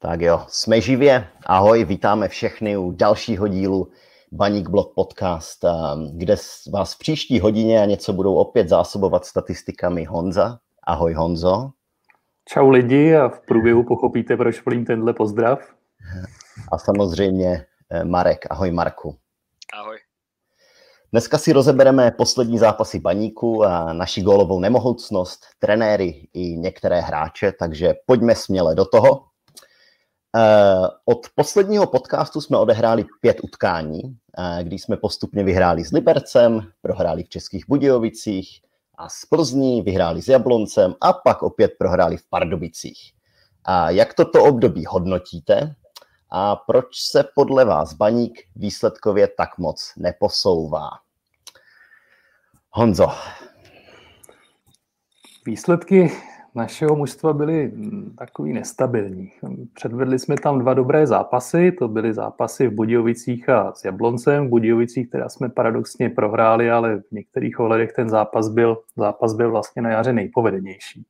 Tak jo, jsme živě. Ahoj, vítáme všechny u dalšího dílu Baník Blog Podcast, kde vás v příští hodině a něco budou opět zásobovat statistikami Honza. Ahoj Honzo. Čau lidi a v průběhu pochopíte, proč plním tenhle pozdrav. A samozřejmě eh, Marek. Ahoj Marku. Ahoj. Dneska si rozebereme poslední zápasy baníku a naši gólovou nemohoucnost, trenéry i některé hráče, takže pojďme směle do toho. Eh, od posledního podcastu jsme odehráli pět utkání, eh, kdy jsme postupně vyhráli s Libercem, prohráli v Českých Budějovicích a s Plzní, vyhráli s Jabloncem a pak opět prohráli v Pardubicích. A jak toto období hodnotíte a proč se podle vás baník výsledkově tak moc neposouvá? Honzo. Výsledky našeho mužstva byly mm, takový nestabilní. Předvedli jsme tam dva dobré zápasy, to byly zápasy v Budějovicích a s Jabloncem. V Budějovicích teda jsme paradoxně prohráli, ale v některých ohledech ten zápas byl, zápas byl vlastně na jaře nejpovedenější.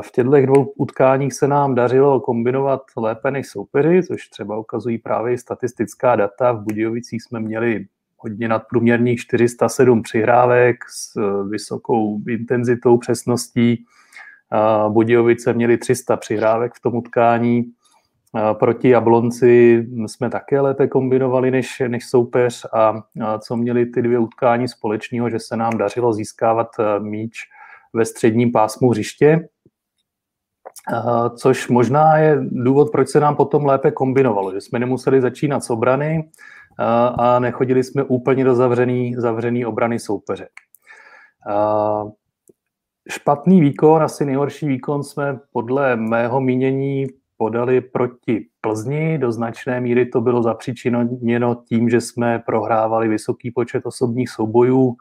V těchto dvou utkáních se nám dařilo kombinovat lépe než soupeři, což třeba ukazují právě statistická data. V Budějovicích jsme měli hodně nadprůměrných 407 přihrávek s vysokou intenzitou, přesností, Budějovice měli 300 přihrávek v tom utkání. Proti Jablonci jsme také lépe kombinovali než, než soupeř a co měli ty dvě utkání společného, že se nám dařilo získávat e, míč ve středním pásmu hřiště, což možná je důvod, proč se nám potom lépe kombinovalo, že jsme nemuseli začínat s obrany a nechodili jsme úplně do zavřený, zavřený obrany soupeře. Špatný výkon, asi nejhorší výkon jsme podle mého mínění podali proti Plzni. Do značné míry to bylo zapříčiněno tím, že jsme prohrávali vysoký počet osobních soubojů.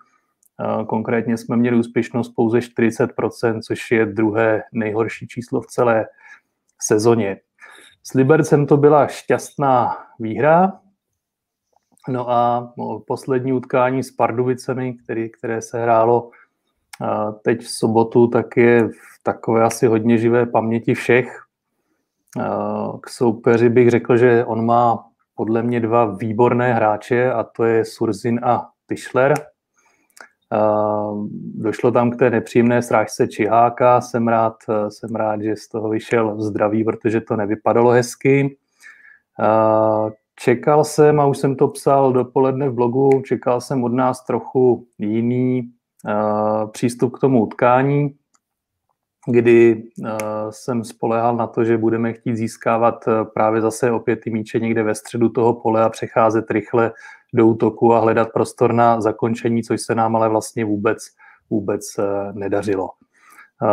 Konkrétně jsme měli úspěšnost pouze 40%, což je druhé nejhorší číslo v celé sezóně. S Libercem to byla šťastná výhra. No a poslední utkání s Pardubicemi, které se hrálo teď v sobotu, tak je v takové asi hodně živé paměti všech. K soupeři bych řekl, že on má podle mě dva výborné hráče a to je Surzin a Tischler. Došlo tam k té nepříjemné srážce Čiháka. Jsem rád, jsem rád, že z toho vyšel zdravý, protože to nevypadalo hezky. Čekal jsem, a už jsem to psal dopoledne v blogu, čekal jsem od nás trochu jiný přístup k tomu utkání, kdy eh, jsem spolehal na to, že budeme chtít získávat eh, právě zase opět ty míče někde ve středu toho pole a přecházet rychle do útoku a hledat prostor na zakončení, což se nám ale vlastně vůbec, vůbec nedařilo.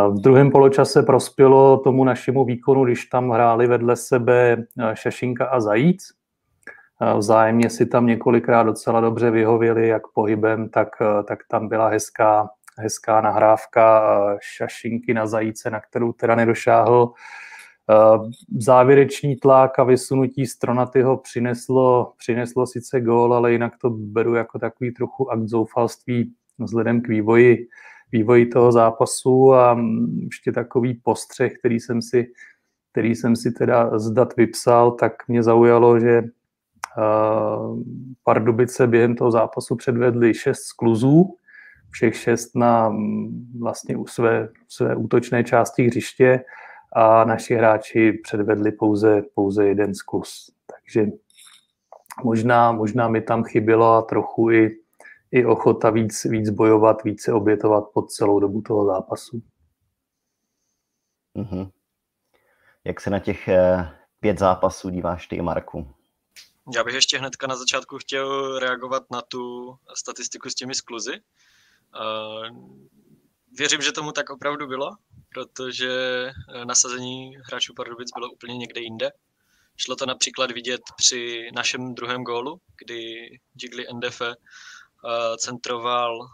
V druhém poločase prospělo tomu našemu výkonu, když tam hráli vedle sebe Šašinka a Zajíc, Vzájemně si tam několikrát docela dobře vyhověli, jak pohybem, tak, tak tam byla hezká, hezká nahrávka šašinky na zajíce, na kterou teda nedošáhl. Závěrečný tlak a vysunutí Stronatyho přineslo, přineslo sice gól, ale jinak to beru jako takový trochu akt zoufalství vzhledem k vývoji, vývoji toho zápasu a ještě takový postřeh, který jsem si, který jsem si teda zdat vypsal, tak mě zaujalo, že Pardubice během toho zápasu předvedli šest skluzů, všech šest na vlastně u své, své útočné části hřiště a naši hráči předvedli pouze, pouze jeden skluz. Takže možná, možná mi tam chybělo a trochu i, i ochota víc, víc bojovat, více obětovat pod celou dobu toho zápasu. Mm-hmm. Jak se na těch eh, pět zápasů díváš ty, Marku? Já bych ještě hnedka na začátku chtěl reagovat na tu statistiku s těmi skluzy. Věřím, že tomu tak opravdu bylo, protože nasazení hráčů Pardubic bylo úplně někde jinde. Šlo to například vidět při našem druhém gólu, kdy Jigli Endefe centroval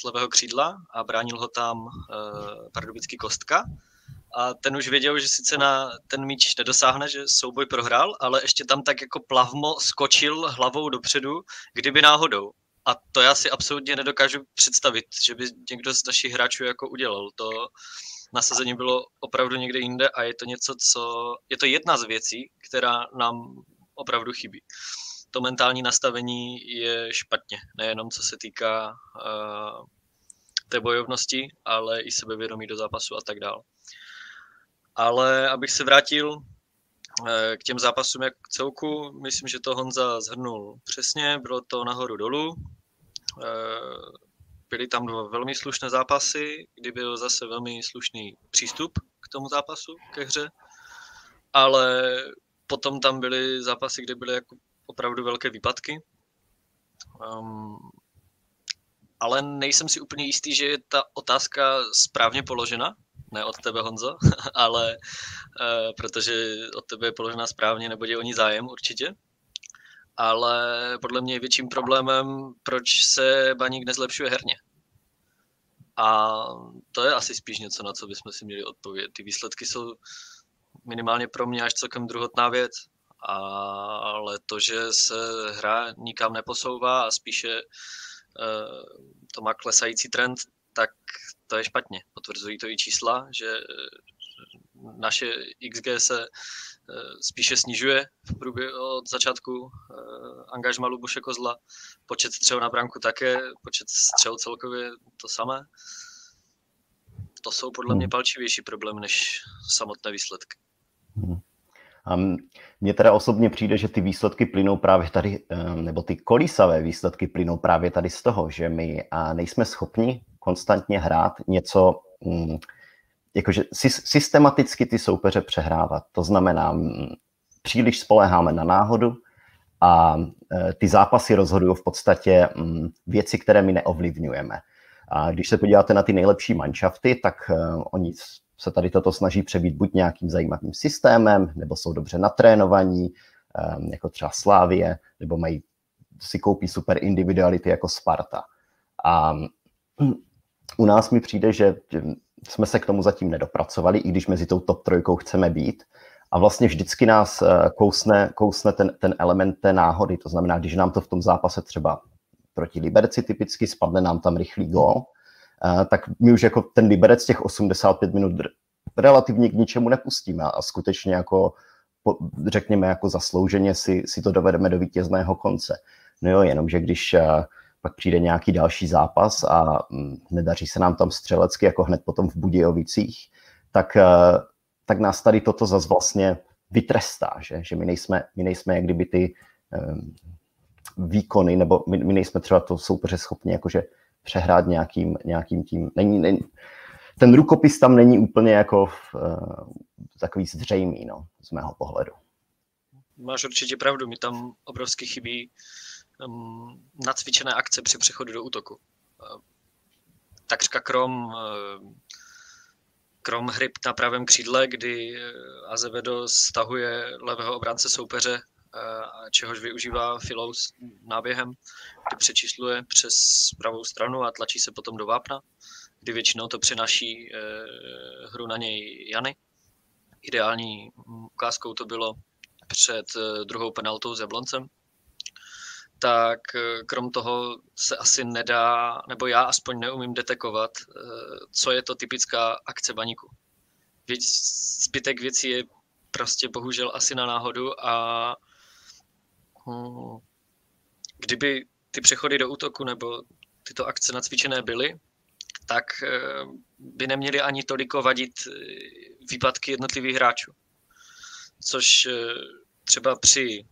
z levého křídla a bránil ho tam pardubický kostka a ten už věděl, že sice na ten míč nedosáhne, že souboj prohrál, ale ještě tam tak jako plavmo skočil hlavou dopředu, kdyby náhodou. A to já si absolutně nedokážu představit, že by někdo z našich hráčů jako udělal. To nasazení bylo opravdu někde jinde a je to něco, co, je to jedna z věcí, která nám opravdu chybí. To mentální nastavení je špatně, nejenom co se týká uh, té bojovnosti, ale i sebevědomí do zápasu a tak dále. Ale abych se vrátil k těm zápasům jak k celku, myslím, že to Honza zhrnul přesně, bylo to nahoru dolů. Byly tam dva velmi slušné zápasy, kdy byl zase velmi slušný přístup k tomu zápasu, ke hře, ale potom tam byly zápasy, kde byly jako opravdu velké výpadky. Um, ale nejsem si úplně jistý, že je ta otázka správně položena, ne od tebe Honzo, ale uh, protože od tebe je položena správně, nebo je o ní zájem určitě. Ale podle mě je větším problémem, proč se baník nezlepšuje herně. A to je asi spíš něco, na co bychom si měli odpovědět. Ty výsledky jsou minimálně pro mě až celkem druhotná věc, ale to, že se hra nikam neposouvá a spíše uh, to má klesající trend, tak to je špatně. Potvrzují to i čísla, že naše XG se eh, spíše snižuje v průběhu od začátku eh, angažma Lubuše Kozla. Počet střel na branku také, počet střel celkově to samé. To jsou podle mě hmm. palčivější problém než samotné výsledky. Hmm. A mně teda osobně přijde, že ty výsledky plynou právě tady, eh, nebo ty kolísavé výsledky plynou právě tady z toho, že my nejsme schopni konstantně hrát něco, mm, jakože systematicky ty soupeře přehrávat. To znamená, mm, příliš spoléháme na náhodu a e, ty zápasy rozhodují v podstatě mm, věci, které my neovlivňujeme. A když se podíváte na ty nejlepší manšafty, tak e, oni se tady toto snaží přebít buď nějakým zajímavým systémem, nebo jsou dobře natrénovaní, e, jako třeba Slávie, nebo mají, si koupí super individuality jako Sparta. A u nás mi přijde, že jsme se k tomu zatím nedopracovali, i když mezi tou top trojkou chceme být. A vlastně vždycky nás eh, kousne, kousne ten, ten element té náhody. To znamená, když nám to v tom zápase třeba proti Liberci typicky spadne nám tam rychlý gol, eh, tak my už jako ten Liberec těch 85 minut relativně k ničemu nepustíme a skutečně jako řekněme jako zaslouženě si, si to dovedeme do vítězného konce. No jo, jenomže když eh, pak přijde nějaký další zápas a mm, nedaří se nám tam střelecky, jako hned potom v Budějovicích, tak, eh, tak nás tady toto zase vlastně vytrestá, že, že my, nejsme, my nejsme jak kdyby ty um, výkony, nebo my, my nejsme třeba to soupeře schopni jakože přehrát nějakým, nějakým tím, není, není, ten rukopis tam není úplně jako uh, takový zřejmý, no, z mého pohledu. Máš určitě pravdu, mi tam obrovsky chybí um, nacvičené akce při přechodu do útoku. Uh, takřka krom, uh, krom hryb na pravém křídle, kdy eh, Azevedo stahuje levého obránce soupeře, čehož využívá Filous náběhem, kdy přečísluje přes pravou stranu a tlačí se potom do vápna, kdy většinou to přináší uh, hru na něj Jany. Ideální ukázkou to bylo před druhou penaltou s Jabloncem, tak eh, krom toho se asi nedá, nebo já aspoň neumím detekovat, eh, co je to typická akce baníku. Zbytek věcí je prostě bohužel asi na náhodu a hm, kdyby ty přechody do útoku nebo tyto akce nacvičené byly, tak eh, by neměly ani toliko vadit výpadky jednotlivých hráčů. Což třeba při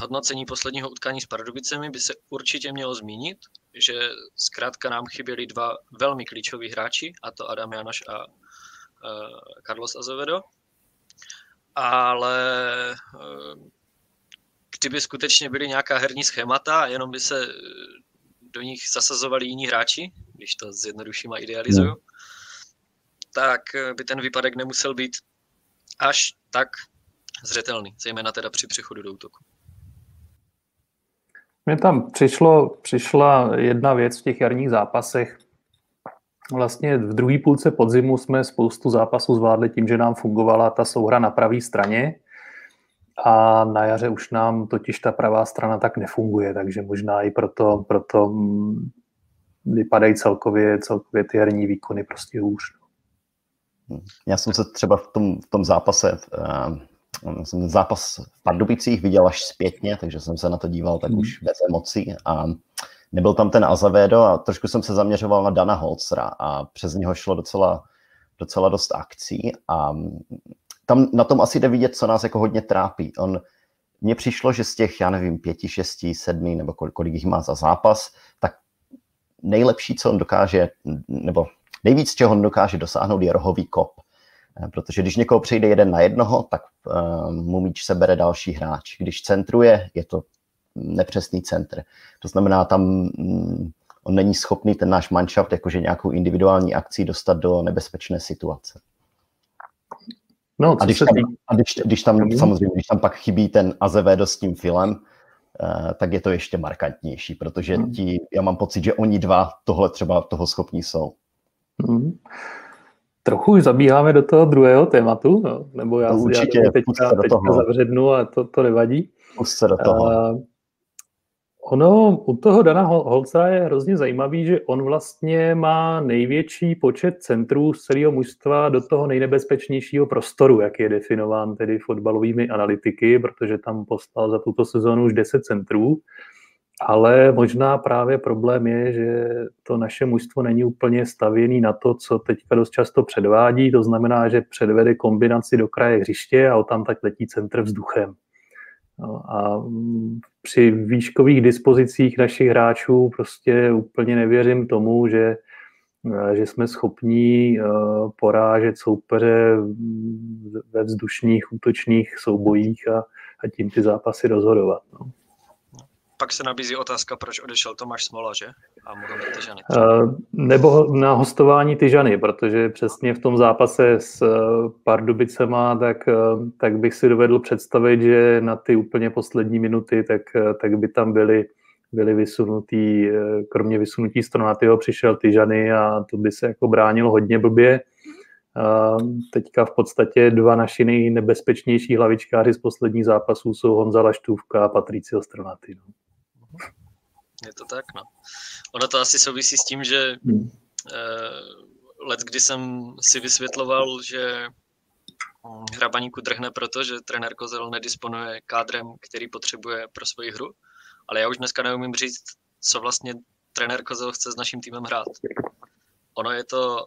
hodnocení posledního utkání s Pardubicemi by se určitě mělo zmínit, že zkrátka nám chyběli dva velmi klíčoví hráči, a to Adam Janoš a uh, Carlos Azevedo. Ale uh, kdyby skutečně byly nějaká herní schémata a jenom by se do nich zasazovali jiní hráči, když to zjednoduším a idealizuju, mm. tak by ten výpadek nemusel být až tak zřetelný, zejména teda při přechodu do útoku. Mně tam přišlo, přišla jedna věc v těch jarních zápasech. Vlastně v druhé půlce podzimu jsme spoustu zápasů zvládli tím, že nám fungovala ta souhra na pravé straně a na jaře už nám totiž ta pravá strana tak nefunguje, takže možná i proto, proto mm, vypadají celkově, celkově ty jarní výkony prostě hůř. Já jsem se třeba v tom, v tom zápase, uh, jsem zápas v Pardubicích viděl až zpětně, takže jsem se na to díval tak mm. už bez emocí a nebyl tam ten Azavedo a trošku jsem se zaměřoval na Dana Holzera a přes něho šlo docela, docela dost akcí a tam na tom asi jde vidět, co nás jako hodně trápí. On, mně přišlo, že z těch, já nevím, pěti, šesti, sedmi, nebo kolik, kolik jich má za zápas, tak nejlepší, co on dokáže, nebo nejvíc, čeho on dokáže dosáhnout, je rohový kop. Eh, protože když někoho přejde jeden na jednoho, tak uh, mu míč sebere další hráč. Když centruje, je to nepřesný centr. To znamená, tam mm, on není schopný ten náš manšaft jakože nějakou individuální akcí dostat do nebezpečné situace. No, a když tam, a když, když tam mm. samozřejmě, když tam pak chybí ten Azevedo s tím filem, uh, tak je to ještě markantnější, protože mm. ti, já mám pocit, že oni dva tohle třeba toho schopní jsou. Mm. Trochu už zabíháme do toho druhého tématu, no? nebo já, no, určitě, já teďka, teďka zavřednu a to, to nevadí. Pust se do toho. Uh, Ono u toho Dana Holca je hrozně zajímavý, že on vlastně má největší počet centrů z celého mužstva do toho nejnebezpečnějšího prostoru, jak je definován tedy fotbalovými analytiky, protože tam poslal za tuto sezónu už 10 centrů. Ale možná právě problém je, že to naše mužstvo není úplně stavěné na to, co teďka dost často předvádí. To znamená, že předvede kombinaci do kraje hřiště a tam tak letí centr vzduchem. No, a při výškových dispozicích našich hráčů prostě úplně nevěřím tomu, že, že jsme schopní eh, porážet soupeře ve vzdušných útočných soubojích a, a tím ty zápasy rozhodovat. No pak se nabízí otázka, proč odešel Tomáš Smola, že? A Mohamed Tyžany. Uh, nebo na hostování Tyžany, protože přesně v tom zápase s uh, Pardubicema, tak, uh, tak bych si dovedl představit, že na ty úplně poslední minuty, tak, tak by tam byly byli vysunutý, kromě vysunutí Stronatyho přišel Tyžany a to by se jako bránilo hodně blbě. Teďka v podstatě dva naši nejnebezpečnější hlavičkáři z posledních zápasů jsou Honza Laštůvka a Patricio Stronaty. No. Je to tak, no. Ono to asi souvisí s tím, že hmm. uh, let, kdy jsem si vysvětloval, že hm, hrabaníku drhne proto, že trenér Kozel nedisponuje kádrem, který potřebuje pro svoji hru, ale já už dneska neumím říct, co vlastně trenér Kozel chce s naším týmem hrát. Ono je to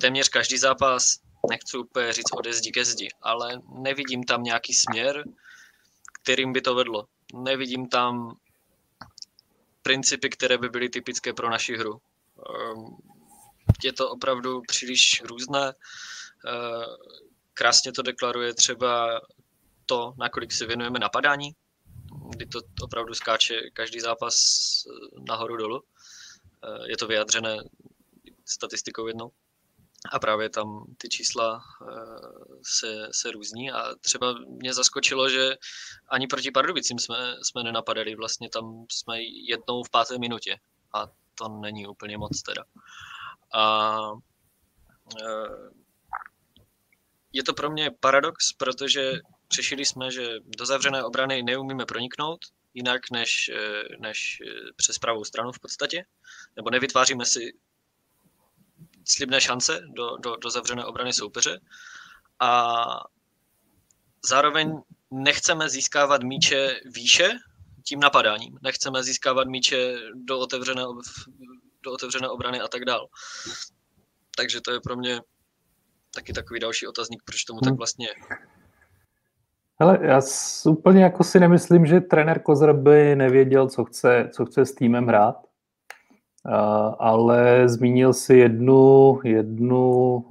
téměř každý zápas, nechci úplně říct ode zdi ke zdi, ale nevidím tam nějaký směr, kterým by to vedlo. Nevidím tam principy, které by byly typické pro naši hru. Ehm, je to opravdu příliš různé. Ehm, krásně to deklaruje třeba to, nakolik se věnujeme napadání, kdy to opravdu skáče každý zápas eh, nahoru dolu. Ehm, je to vyjadřené statistikou jednou a právě tam ty čísla eh, se, se různí. A třeba mě zaskočilo, že ani proti Pardubicím jsme, jsme nenapadali, vlastně tam jsme jednou v páté minutě. A to není úplně moc teda. A eh, je to pro mě paradox, protože řešili jsme, že do zavřené obrany neumíme proniknout, jinak než, eh, než přes pravou stranu v podstatě, nebo nevytváříme si slibné šance do, do, do zavřené obrany soupeře a zároveň nechceme získávat míče výše tím napadáním. Nechceme získávat míče do otevřené, do otevřené obrany a tak dál. Takže to je pro mě taky takový další otazník, proč tomu tak hmm. vlastně je. Ale já úplně jako si nemyslím, že trenér Kozr by nevěděl, co chce, co chce s týmem hrát ale zmínil si jednu, jednu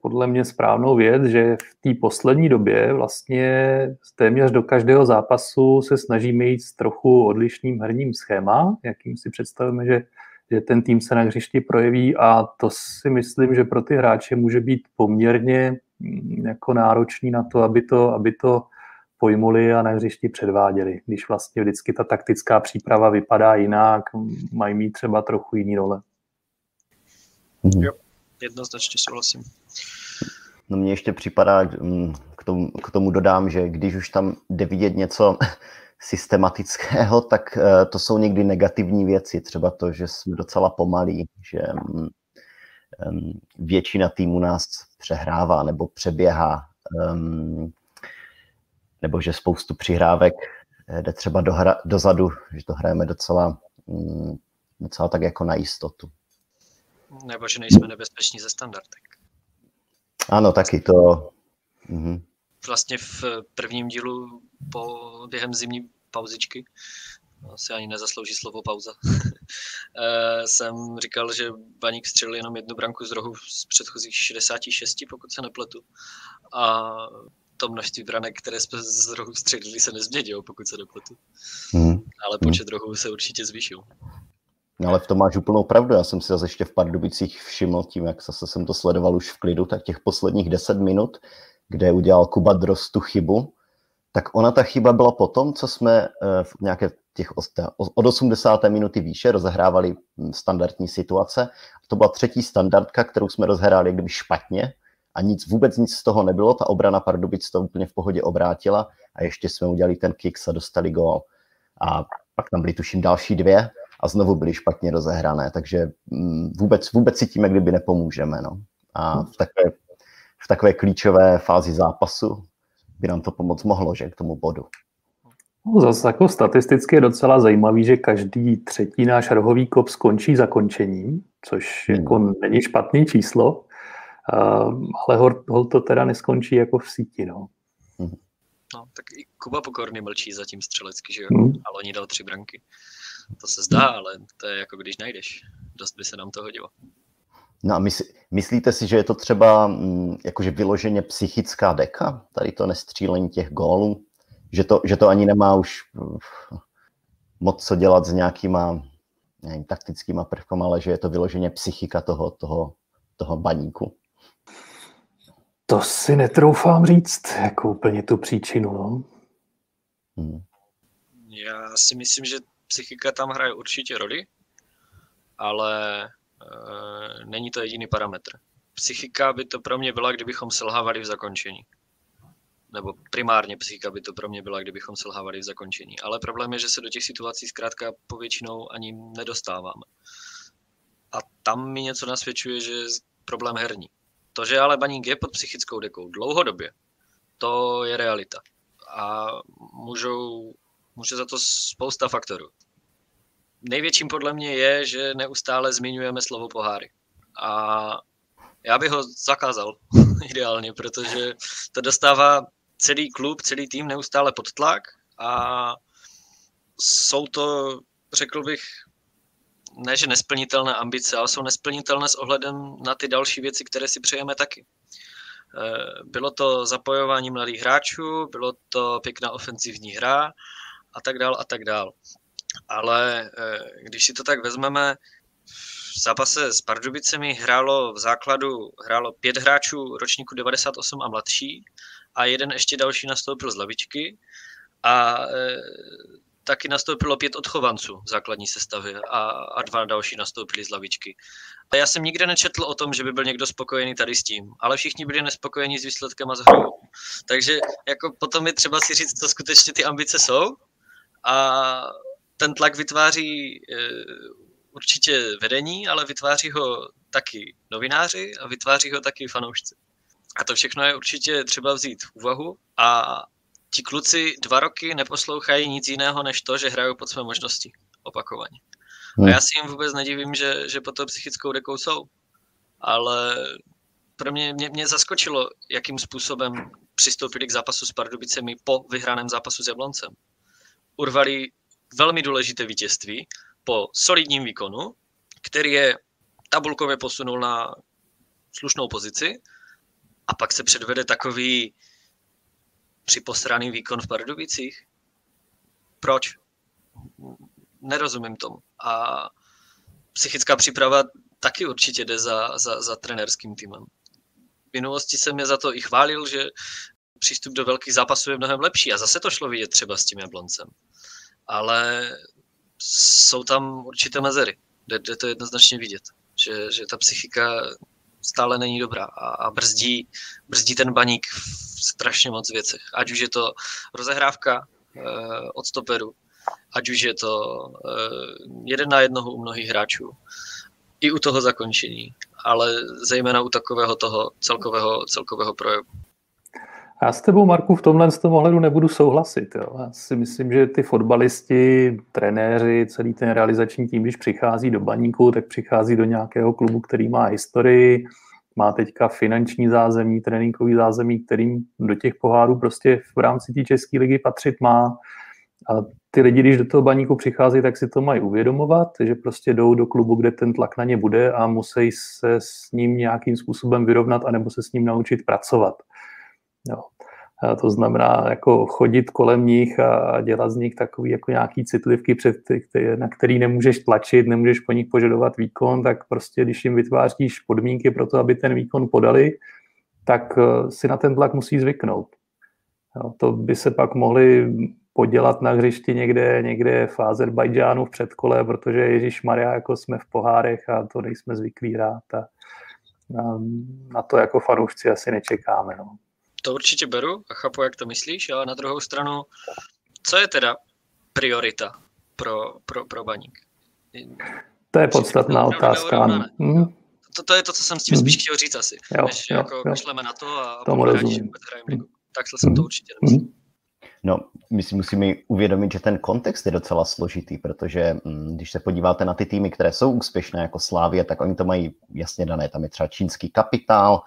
podle mě správnou věc, že v té poslední době vlastně téměř do každého zápasu se snažíme jít s trochu odlišným herním schéma, jakým si představujeme, že, že ten tým se na hřišti projeví. A to si myslím, že pro ty hráče může být poměrně mm, jako náročný na to, aby to, aby to pojmuli a na hřišti předváděli. Když vlastně vždycky ta taktická příprava vypadá jinak, mají mít třeba trochu jiný role. Mhm. Jo, jednoznačně souhlasím. No mně ještě připadá, mm, k tomu, k tomu dodám, že když už tam jde vidět něco systematického, tak eh, to jsou někdy negativní věci. Třeba to, že jsme docela pomalí, že mm, většina týmu nás přehrává nebo přeběhá, nebo že spoustu přihrávek jde třeba do hra, dozadu, že to hrajeme docela, um, docela tak jako na jistotu. Nebo že nejsme nebezpeční ze standardek. Ano, taky to. Mhm. Vlastně v prvním dílu po, během zimní pauzičky asi ani nezaslouží slovo pauza. Eh, jsem říkal, že Baník střelil jenom jednu branku z rohu z předchozích 66, pokud se nepletu. A to množství branek, které jsme z rohu střelili, se nezměnilo, pokud se nepletu. Hmm. Ale počet hmm. rohů se určitě zvýšil. No ale v tom máš úplnou pravdu. Já jsem si zase ještě v Pardubicích všiml tím, jak zase jsem to sledoval už v klidu, tak těch posledních 10 minut, kde udělal Kuba Drost tu chybu, tak ona ta chyba byla potom, co jsme eh, v nějaké těch od 80. minuty výše rozehrávali hm, standardní situace. To byla třetí standardka, kterou jsme rozhráli kdyby špatně a nic, vůbec nic z toho nebylo. Ta obrana Pardubic to úplně v pohodě obrátila a ještě jsme udělali ten kick a dostali gól. A pak tam byly tuším další dvě a znovu byly špatně rozehrané, takže hm, vůbec, vůbec cítíme, kdyby nepomůžeme. No. A v takové, v takové klíčové fázi zápasu by nám to pomoct mohlo, že k tomu bodu. No, zase jako statisticky je docela zajímavý, že každý třetí náš rohový kop skončí zakončením, což hmm. jako není špatný číslo, ale hol, hol to teda neskončí jako v síti. No. Hmm. No, tak i Kuba Pokorný mlčí zatím střelecky, že jo? Hmm. Ale oni dal tři branky. To se zdá, ale to je jako když najdeš. Dost by se nám to hodilo. No a mysl, myslíte si, že je to třeba mm, jakože vyloženě psychická deka, tady to nestřílení těch gólů? Že to, že to ani nemá už moc co dělat s nějakýma nevím, taktickýma prvkama, ale že je to vyloženě psychika toho, toho, toho baníku? To si netroufám říct, jako úplně tu příčinu. No. Hmm. Já si myslím, že psychika tam hraje určitě roli, ale e, není to jediný parametr. Psychika by to pro mě byla, kdybychom selhávali v zakončení. Nebo primárně psychika by to pro mě byla, kdybychom selhávali v zakončení. Ale problém je, že se do těch situací zkrátka povětšinou ani nedostáváme. A tam mi něco nasvědčuje, že je problém herní. To, že ale baník je pod psychickou dekou dlouhodobě, to je realita. A můžou Může za to spousta faktorů. Největším podle mě je, že neustále zmiňujeme slovo poháry. A já bych ho zakázal ideálně, protože to dostává celý klub, celý tým neustále pod tlak a jsou to, řekl bych, ne že nesplnitelné ambice, ale jsou nesplnitelné s ohledem na ty další věci, které si přejeme taky. Eh, bylo to zapojování mladých hráčů, bylo to pěkná ofenzivní hra, a tak dál a tak dál. Ale eh, když si to tak vezmeme, v zápase s Pardubicemi hrálo v základu hrálo pět hráčů ročníku 98 a mladší a jeden ještě další nastoupil z lavičky a e, taky nastoupilo pět odchovanců v základní sestavě a, a dva další nastoupili z lavičky. A já jsem nikde nečetl o tom, že by byl někdo spokojený tady s tím, ale všichni byli nespokojení s výsledkem a s hrou. Takže jako potom je třeba si říct, co skutečně ty ambice jsou a ten tlak vytváří eh, určitě vedení, ale vytváří ho taky novináři a vytváří ho taky fanoušci. A to všechno je určitě třeba vzít v úvahu a ti kluci dva roky neposlouchají nic jiného, než to, že hrajou pod své možnosti opakovaně. A já si jim vůbec nedivím, že, že pod tou psychickou dekou jsou. Ale pro mě, mě, mě zaskočilo, jakým způsobem přistoupili k zápasu s Pardubicemi po vyhraném zápasu s Jabloncem urvali velmi důležité vítězství po solidním výkonu, který je tabulkově posunul na slušnou pozici a pak se předvede takový připosraný výkon v Pardubicích. Proč? Nerozumím tomu. A psychická příprava taky určitě jde za, za, za trenérským týmem. V minulosti jsem je za to i chválil, že přístup do velkých zápasů je mnohem lepší a zase to šlo vidět třeba s tím Jabloncem ale jsou tam určité mezery, kde, kde to jednoznačně vidět, že, že ta psychika stále není dobrá a, a brzdí, brzdí ten baník v strašně moc věcech. Ať už je to rozehrávka e, od stoperu, ať už je to e, jeden na jednoho u mnohých hráčů, i u toho zakončení. ale zejména u takového toho celkového, celkového projevu. Já s tebou, Marku, v tomhle z toho ohledu nebudu souhlasit. Jo. Já si myslím, že ty fotbalisti, trenéři, celý ten realizační tým, když přichází do baníku, tak přichází do nějakého klubu, který má historii, má teďka finanční zázemí, tréninkový zázemí, kterým do těch pohárů prostě v rámci té české ligy patřit má. A ty lidi, když do toho baníku přichází, tak si to mají uvědomovat, že prostě jdou do klubu, kde ten tlak na ně bude a musí se s ním nějakým způsobem vyrovnat anebo se s ním naučit pracovat. Jo. A to znamená jako chodit kolem nich a dělat z nich takový jako nějaký citlivky, před, na který nemůžeš tlačit, nemůžeš po nich požadovat výkon, tak prostě když jim vytváříš podmínky pro to, aby ten výkon podali, tak eh, si na ten tlak musí zvyknout. Jo, to by se pak mohli podělat na hřišti někde, někde v Azerbajdžánu v předkole, protože Ježíš Maria jako jsme v pohárech a to nejsme zvyklí hrát a na to jako fanoušci asi nečekáme. No to určitě beru a chápu, jak to myslíš, ale na druhou stranu, co je teda priorita pro, pro, pro baník? To je podstatná otázka. Hmm. To, to je to, co jsem s tím spíš mhm. chtěl říct asi. Jo, než jo, jako jo. kašleme na to a Tomu rozumím. Takhle jsem to mhm. určitě nemyslel. Mhm. No, my si musíme uvědomit, že ten kontext je docela složitý, protože mm, když se podíváte na ty týmy, které jsou úspěšné jako Slávě, tak oni to mají jasně dané. Tam je třeba čínský kapitál,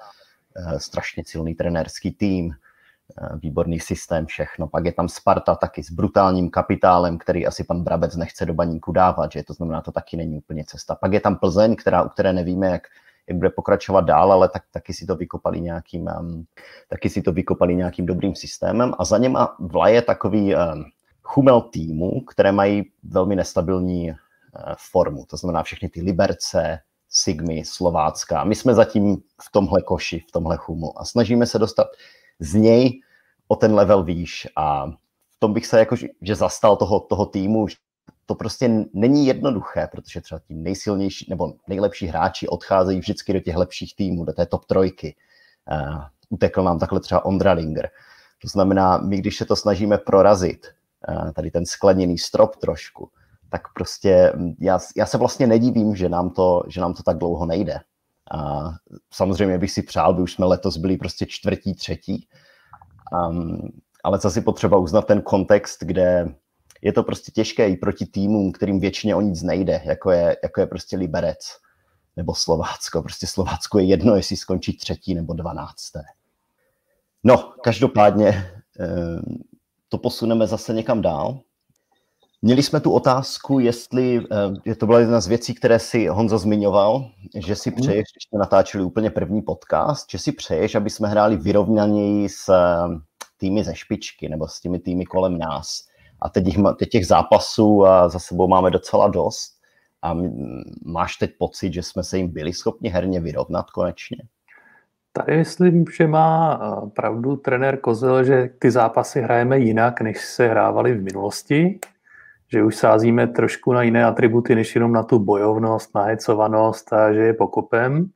strašně silný trenérský tým, eh, výborný systém, všechno. Pak je tam Sparta taky s brutálním kapitálem, který asi pan Brabec nechce do baníku dávat, že to znamená, to taky není úplně cesta. Pak je tam Plzeň, která, u které nevíme, jak, jak bude pokračovat dál, ale tak, taky si to vykopali nějakým, um, taky si to vykopali nějakým dobrým systémem a za něma vlaje takový um, chumel týmu, které mají velmi nestabilní uh, formu. To znamená všechny ty Liberce, Sigmy, Slovácka. My jsme zatím v tomhle koši, v tomhle chumu a snažíme se dostat z něj o ten level výš a v tom bych se jako, že zastal toho, toho týmu, to prostě není jednoduché, protože třeba ti nejsilnější nebo nejlepší hráči odcházejí vždycky do těch lepších týmů, do té top trojky. Uh, utekl nám takhle třeba Ondra Linger. To znamená, my když se to snažíme prorazit, uh, tady ten skleněný strop trošku, tak prostě mm, já, já se vlastně nedivím, že nám, to, že nám to tak dlouho nejde. A samozřejmě bych si přál, by už jsme letos byli prostě čtvrtí, třetí, um, ale si potřeba uznat ten kontext, kde je to prostě těžké i proti týmům, kterým většině o nic nejde, jako je, jako je prostě Liberec nebo Slovácko. Prostě Slovácko je jedno, jestli skončí třetí nebo dvanácté. No, každopádně to posuneme zase někam dál. Měli jsme tu otázku, jestli, je to byla jedna z věcí, které si Honza zmiňoval, že si mhm. přeješ, když jsme natáčeli úplně první podcast, že si přeješ, aby jsme hráli vyrovnaněji s týmy ze špičky nebo s těmi týmy kolem nás. A teď, jich, teď těch zápasů za sebou máme docela dost. A máš teď pocit, že jsme se jim byli schopni herně vyrovnat konečně? Tady myslím, že má pravdu trenér Kozel, že ty zápasy hrajeme jinak, než se hrávali v minulosti že už sázíme trošku na jiné atributy, než jenom na tu bojovnost, nahecovanost a že je pokopem.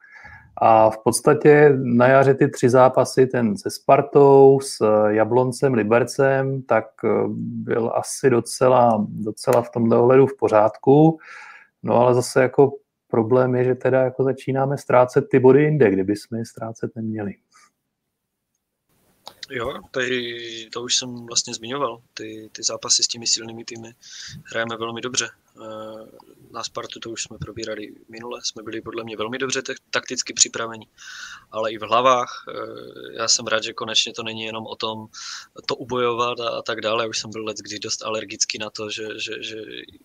A v podstatě na jaře ty tři zápasy, ten se Spartou, s Jabloncem, Libercem, tak eh, byl asi docela, docela v tomhle ohledu v pořádku. No ale zase jako problém je, že teda jako začínáme ztrácet ty body jinde, kdyby jsme je ztrácet neměli. Jo, tady to už jsem vlastně zmiňoval. Ty, ty zápasy s těmi silnými týmy hrajeme velmi dobře. Eh, na Spartu to už jsme probírali minule, jsme byli podle mě velmi dobře takticky připraveni, ale i v hlavách. Eh, já jsem rád, že konečně to není jenom o tom to ubojovat a, a tak dále. Už jsem byl let kdy dost alergický na to, že, že, že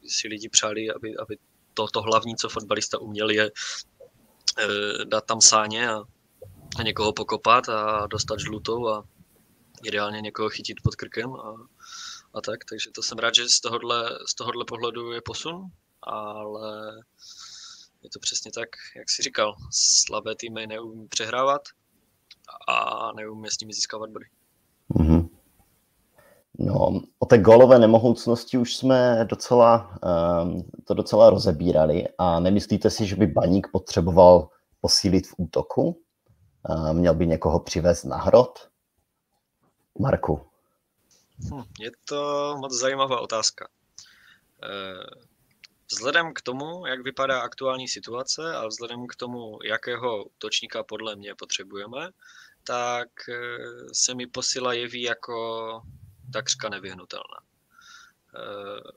si lidi přáli, aby, aby to, to hlavní, co fotbalista uměl, je eh, dát tam sáně a, a někoho pokopat a dostat žlutou a ideálně někoho chytit pod krkem a, a tak, takže to jsem rád, že z tohohle, z tohohle pohledu je posun, ale je to přesně tak, jak jsi říkal, slabé týmy neumí přehrávat a neumí s nimi získávat body. Mm-hmm. No, o té golové nemohoucnosti už jsme docela, um, to docela rozebírali a nemyslíte si, že by Baník potřeboval posílit v útoku? Uh, měl by někoho přivést na hrot? Marku? Hm, je to moc zajímavá otázka. E, Vzhledem k tomu, jak vypadá aktuální situace a vzhledem k tomu, jakého útočníka podle mě potřebujeme, tak eh, se mi posila jeví jako takřka nevyhnutelná. Eh,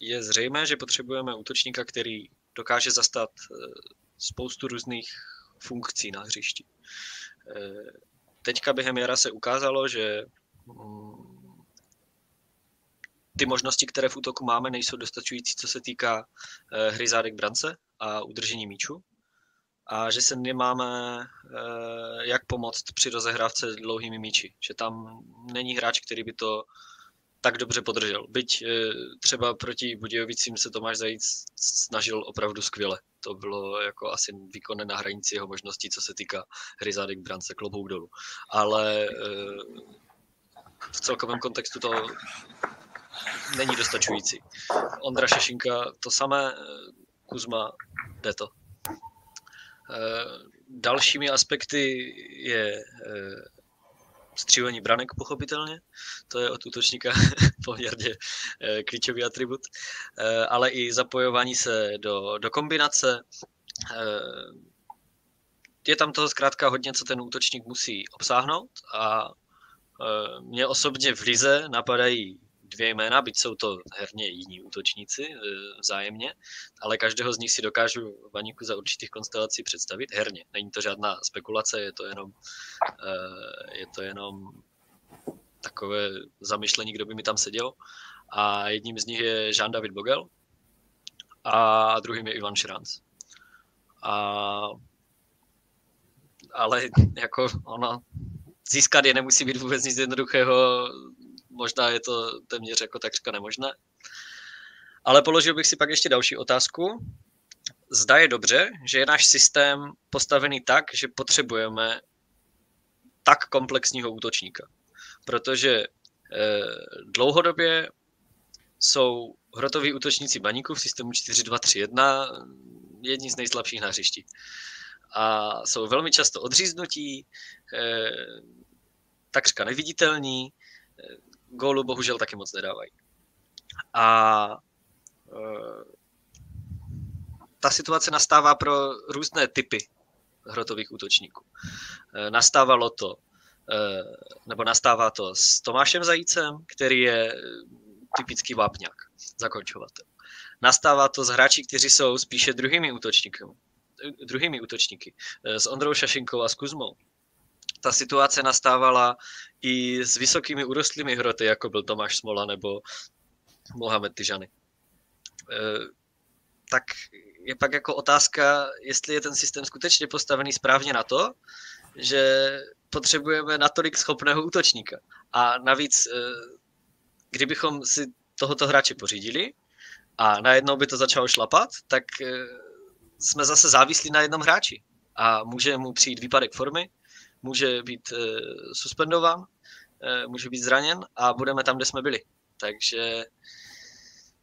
je zřejmé, že potřebujeme útočníka, který dokáže zastat eh, spoustu různých funkcí na hřišti. Teďka během jara se ukázalo, že mm, ty možnosti, které v útoku máme, nejsou dostačující, co se týká hry zádek brance a udržení míču a že se nemáme eh, jak pomoct při rozehrávce dlouhými míči. Že tam není hráč, který by to tak dobře podržel. Byť eh, třeba proti Budějovicím se Tomáš Zajíc snažil opravdu skvěle. To bylo jako asi výkonné na hranici jeho možností, co se týká hry zádek brance, klobouk dolů. Ale eh, v celkovém kontextu to není dostačující. Ondra Šešinka to samé, Kuzma jde to. Eh, dalšími aspekty je eh, střílení branek, pochopitelně. To je od útočníka poměrně eh, klíčový atribut. Ale i zapojování se do, do kombinace. Je tam toho zkrátka hodně, co ten útočník musí obsáhnout a mě osobně v Lize napadají dvě jména, byť jsou to herně jiní útočníci e, vzájemně, ale každého z nich si dokážu Vaníku za určitých konstelací představit herně. Není to žádná spekulace, je to jenom, e, je to jenom takové zamyšlení, kdo by mi tam seděl. A jedním z nich je Jean-David Bogel a druhým je Ivan Šranc. A ale jako ono, získat je nemusí být vůbec nic jednoduchého možná je to téměř jako takřka nemožné. Ale položil bych si pak ještě další otázku. Zda je dobře, že je náš systém postavený tak, že potřebujeme tak komplexního útočníka. Protože eh, dlouhodobě jsou hrotoví útočníci baníků v systému 4-2-3-1 jedni z nejslabších na hřišti. A jsou velmi často odříznutí, eh, takřka neviditelní, gólu bohužel taky moc nedávají. A uh, ta situace nastává pro různé typy hrotových útočníků. Uh, nastávalo to, uh, nebo nastává to s Tomášem Zajícem, který je typický vápňák, zakončovatel. Nastává to s hráči, kteří jsou spíše druhými útočníky, druhými útočníky, s Ondrou Šašinkou a s Kuzmou ta situace nastávala i s vysokými urostlými hroty, jako byl Tomáš Smola nebo Mohamed Tyžany. E, tak je pak jako otázka, jestli je ten systém skutečně postavený správně na to, že potřebujeme natolik schopného útočníka. A navíc, e, kdybychom si tohoto hráče pořídili a najednou by to začalo šlapat, tak e, jsme zase závislí na jednom hráči. A může mu přijít výpadek formy, může být uh, suspendován, uh, může být zraněn a budeme tam, kde jsme byli. Takže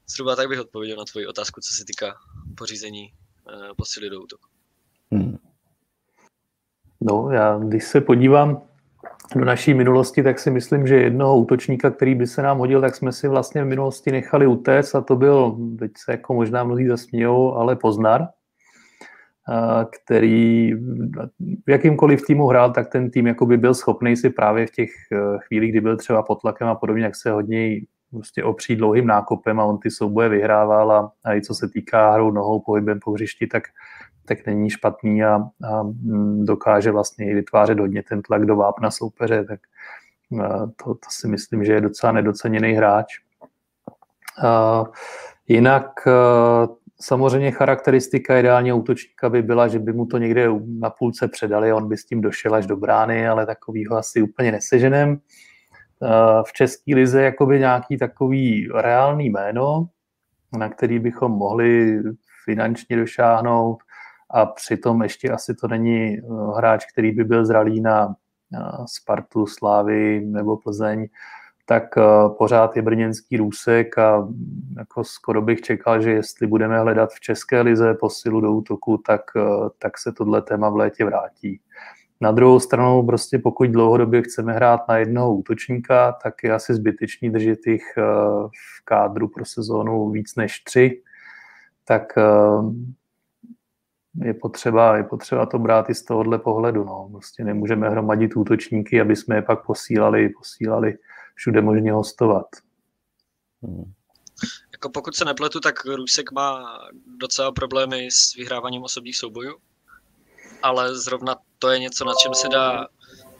zhruba tak bych odpověděl na tvoji otázku, co se týká pořízení uh, posily do útoku. Hmm. No, já když se podívám do naší minulosti, tak si myslím, že jednoho útočníka, který by se nám hodil, tak jsme si vlastně v minulosti nechali utéct a to byl, teď se jako možná mnozí zasmějou, ale Poznar, který v jakýmkoliv týmu hrál, tak ten tým jakoby byl schopný si právě v těch eh, chvílích, kdy byl třeba pod tlakem a podobně, jak se hodně prostě opřít dlouhým nákopem a on ty souboje vyhrával a, a i co se týká hrou nohou, pohybem po hřišti, tak, tak není špatný a, a mm, dokáže vlastně i vytvářet hodně ten tlak do vápna soupeře, tak eh, to, to si myslím, že je docela nedoceněný hráč. A jinak eh, Samozřejmě charakteristika ideálního útočníka by byla, že by mu to někde na půlce předali, on by s tím došel až do brány, ale takovýho asi úplně neseženem. Eh, v české lize jakoby nějaký takový reálný jméno, na který bychom mohli finančně došáhnout a přitom ještě asi to není eh, hráč, který by byl zralý na Spartu, Slávy nebo Plzeň, tak eh, pořád je brněnský růsek a jako skoro bych čekal, že jestli budeme hledat v České lize posilu do útoku, tak, eh, tak se tohle téma v létě vrátí. Na druhou stranu, prostě pokud dlouhodobě chceme hrát na jednoho útočníka, tak je asi zbytečný držet jich v kádru pro sezónu víc než tři. Tak je potřeba, je potřeba to brát i z tohohle pohledu. No. Prostě nemůžeme hromadit útočníky, aby jsme je pak posílali, posílali všude možně hostovat. Hmm. Jako pokud se nepletu, tak Rusek má docela problémy s vyhráváním osobních soubojů, ale zrovna to je něco, na čem se dá,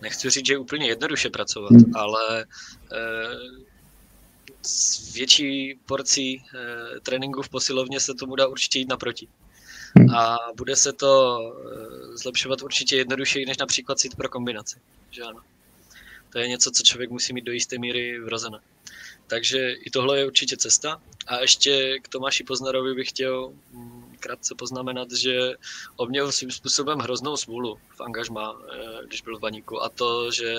nechci říct, že úplně jednoduše pracovat, hmm. ale eh, s větší porcí eh, tréninku v posilovně se tomu dá určitě jít naproti. Hmm. A bude se to eh, zlepšovat určitě jednodušeji než například sit pro kombinaci. Že ano. To je něco, co člověk musí mít do jisté míry vrozené. Takže i tohle je určitě cesta. A ještě k Tomáši Poznarovi bych chtěl mm, krátce poznamenat, že on měl svým způsobem hroznou smůlu v angažmá, eh, když byl v baníku. A to, že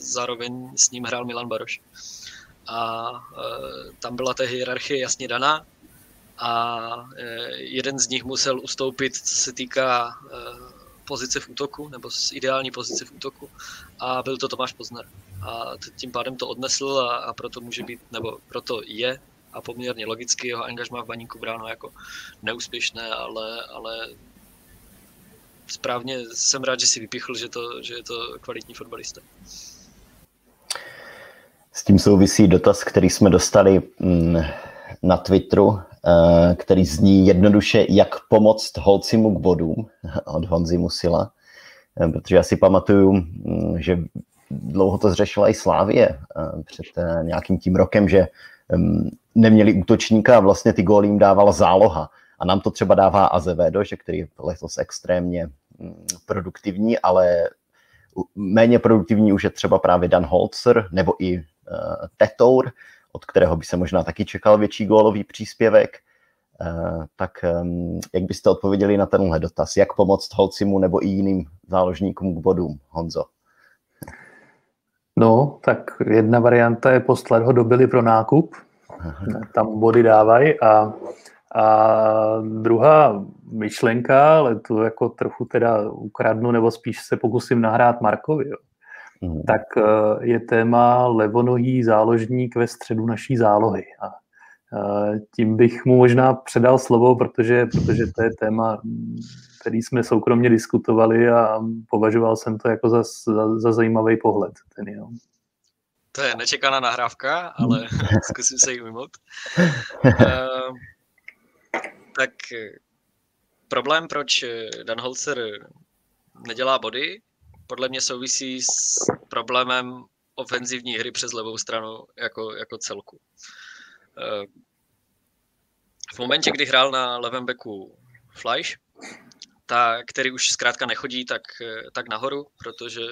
zároveň s ním hrál Milan Baroš. A eh, tam byla ta hierarchie jasně daná a eh, jeden z nich musel ustoupit, co se týká pozice v útoku, nebo z ideální pozice v útoku a byl to Tomáš Poznar. A tím pádem to odnesl a, a proto může být, nebo proto je a poměrně logicky jeho angažma v baníku bráno jako neúspěšné, ale, ale správně jsem rád, že si vypichl, že, to, že je to kvalitní fotbalista. S tím souvisí dotaz, který jsme dostali mm, na Twitteru, který zní jednoduše, jak pomoct Holcimu k bodům od Honzy Musila, eh, protože já si pamatuju, mm, že dlouho to zřešila i Slávie eh, před nějakým tím rokem, že mm, neměli útočníka a vlastně ty góly jim dávala záloha. A nám to třeba dává Azevedo, že který je letos extrémně mm, produktivní, ale méně produktivní už je třeba právě Dan Holzer nebo i Tetour, od kterého by se možná taky čekal větší gólový příspěvek. Uh, tak um, jak byste odpověděli na tenhle dotaz? Jak pomoct Holcimu nebo i jiným záložníkům k bodům, Honzo? No, tak jedna varianta je poslat ho do Billy pro nákup, tam body dávají a, a druhá myšlenka, ale tu jako trochu teda ukradnu, nebo spíš se pokusím nahrát Markovi, jo. Mm. tak eh, je téma levonohý záložník ve středu naší zálohy. A eh, tím bych mu možná předal slovo, protože, protože to je téma, který jsme soukromně diskutovali a považoval jsem to jako za, za, za zajímavý pohled. Ten, jo. To je nečekaná nahrávka, ale zkusím se jí ujmout. Uh, tak problém, proč Dan Holzer nedělá body, podle mě souvisí s problémem ofenzivní hry přes levou stranu jako, jako celku. Uh, v momentě, kdy hrál na levém beku Fleisch, ta, který už zkrátka nechodí tak, tak nahoru, protože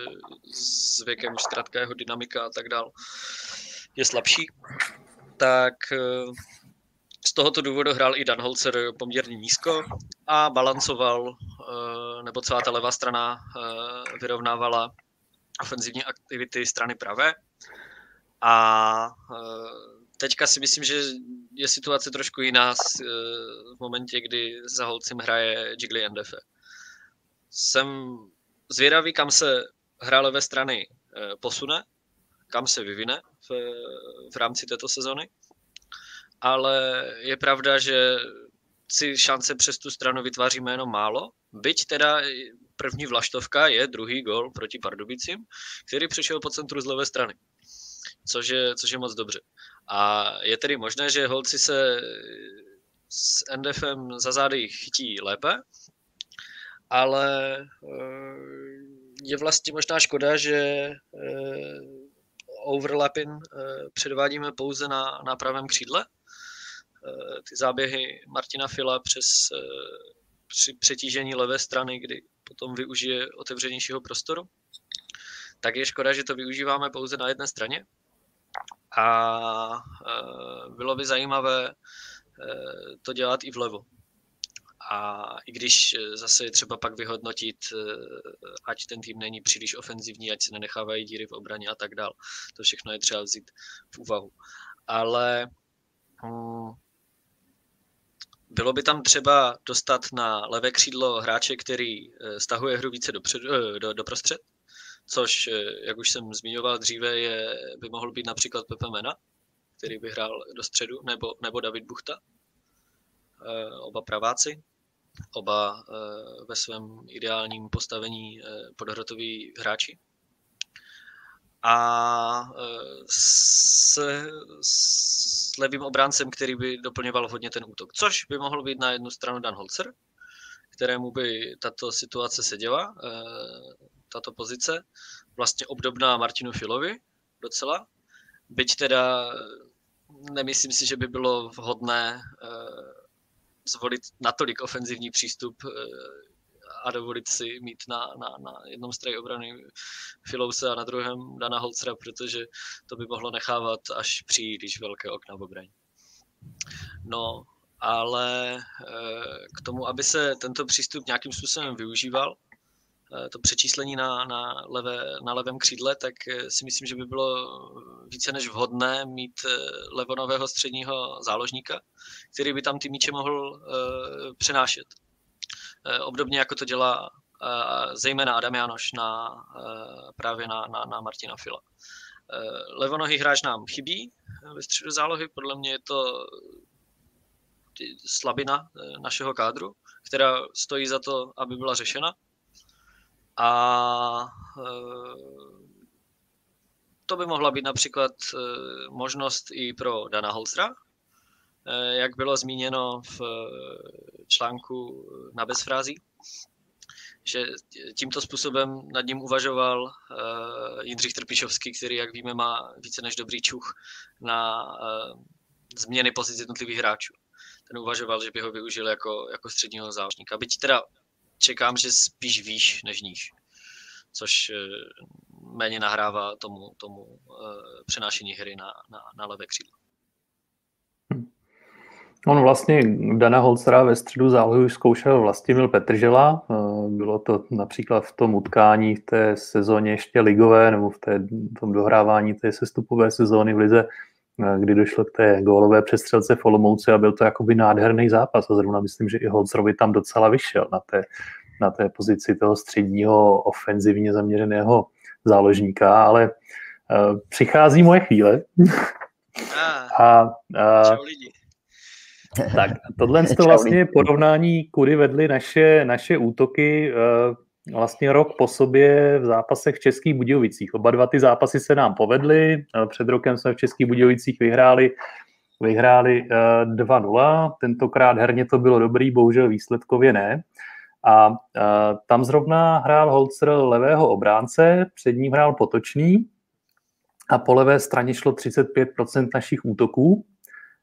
s věkem už zkrátka jeho dynamika a tak dál je slabší, tak eh, z tohoto důvodu hrál i Dan Holzer poměrně nízko a balancoval, eh, nebo celá ta levá strana eh, vyrovnávala ofenzivní aktivity strany pravé. A teďka si myslím, že je situace trošku jiná eh, v momentě, kdy za Holcim hraje Jiggly NDF. Jsem zvědavý, kam se hra levé strany eh, posune, kam se vyvine v, v rámci této sezony. Ale je pravda, že si šance přes tu stranu vytváříme jenom málo. Byť teda první vlaštovka je druhý gol proti Pardubicím, který přišel po centru z levé strany což je, což je moc dobře. A je tedy možné, že holci se s NDFem za zády chytí lépe, ale eh, je vlastně možná škoda, že eh, overlapping eh, předvádíme pouze na, na pravém křídle. Ty záběhy Martina Fila přes při přetížení levé strany, kdy potom využije otevřenějšího prostoru, tak je škoda, že to využíváme pouze na jedné straně, a e, bylo by zajímavé e, to dělat i vlevo. A i když e, zase je třeba pak vyhodnotit, ať ten tým není příliš ofenzivní, ať se nenechávají díry v obraně a tak dál. To všechno je třeba vzít v úvahu. Ale hm, bylo by tam třeba dostat na levé křídlo hráče, který stahuje hru více dopředu, do, do prostřed, což, jak už jsem zmiňoval dříve, je, by mohl být například Pepe Mena, který by hrál do středu, nebo, nebo David Buchta, oba praváci oba eh, ve svém ideálním postavení eh, podhrotoví hráči. A eh, s, s levým obráncem, který by doplňoval hodně ten útok. Což by mohl být na jednu stranu Dan Holzer, kterému by tato situace seděla, tato pozice, vlastně obdobná Martinu Filovi docela. Byť teda nemyslím si, že by bylo vhodné zvolit natolik ofenzivní přístup a dovolit si mít na, na, na jednom straně obrany Filouse a na druhém Dana Holcera, protože to by mohlo nechávat až příliš velké okna v obraně. No, ale eh, k tomu, aby se tento přístup nějakým způsobem využíval, Eh, to přečíslení na, na, levé, na levém křídle, tak eh, si myslím, že by bylo více než vhodné mít levonového středního záložníka, který by tam ty míče mohl přenášet. Uh, obdobně jako to dělá uh, zejména Adam Janoš na, uh, právě na, na, na Martina Fila. Levonohý hráč nám chybí ve středu zálohy, podle mě je to slabina našeho kádru, která stojí za to, aby byla řešena. A eh, to by mohla být například eh, možnost i pro Dana Holzra, eh, jak bylo zmíněno v článku na bezfrází, že tímto způsobem nad ním uvažoval Jindřich Trpišovský, který, jak víme, má více než dobrý čuch na změny pozic jednotlivých hráčů. Ten uvažoval, že by ho využil jako, jako středního záložníka. Byť teda čekám, že spíš výš než níž, což eh, méně nahrává tomu, tomu eh, přenášení hry na, na, na levé křídlo. On vlastně Dana Holcera ve středu zálohy zkoušel Vlastimil Petržela. Eh, bylo to například v tom utkání v té sezóně ještě ligové nebo v, té, v tom dohrávání té sestupové sezóny v lize kdy došlo k té gólové přestřelce v Olomouci a byl to jakoby nádherný zápas a zrovna myslím, že i Holzerovi tam docela vyšel na té, na té pozici toho středního ofenzivně zaměřeného záložníka, ale uh, přichází moje chvíle. Ah, a, a, tak tohle to vlastně porovnání, kudy vedly naše, naše útoky uh, vlastně rok po sobě v zápasech v Českých Budějovicích. Oba dva ty zápasy se nám povedly. Před rokem jsme v Českých Budějovicích vyhráli vyhráli 2-0. Eh, Tentokrát herně to bylo dobrý, bohužel výsledkově ne. A eh, tam zrovna hrál Holzer levého obránce, před ním hrál Potočný a po levé straně šlo 35% našich útoků.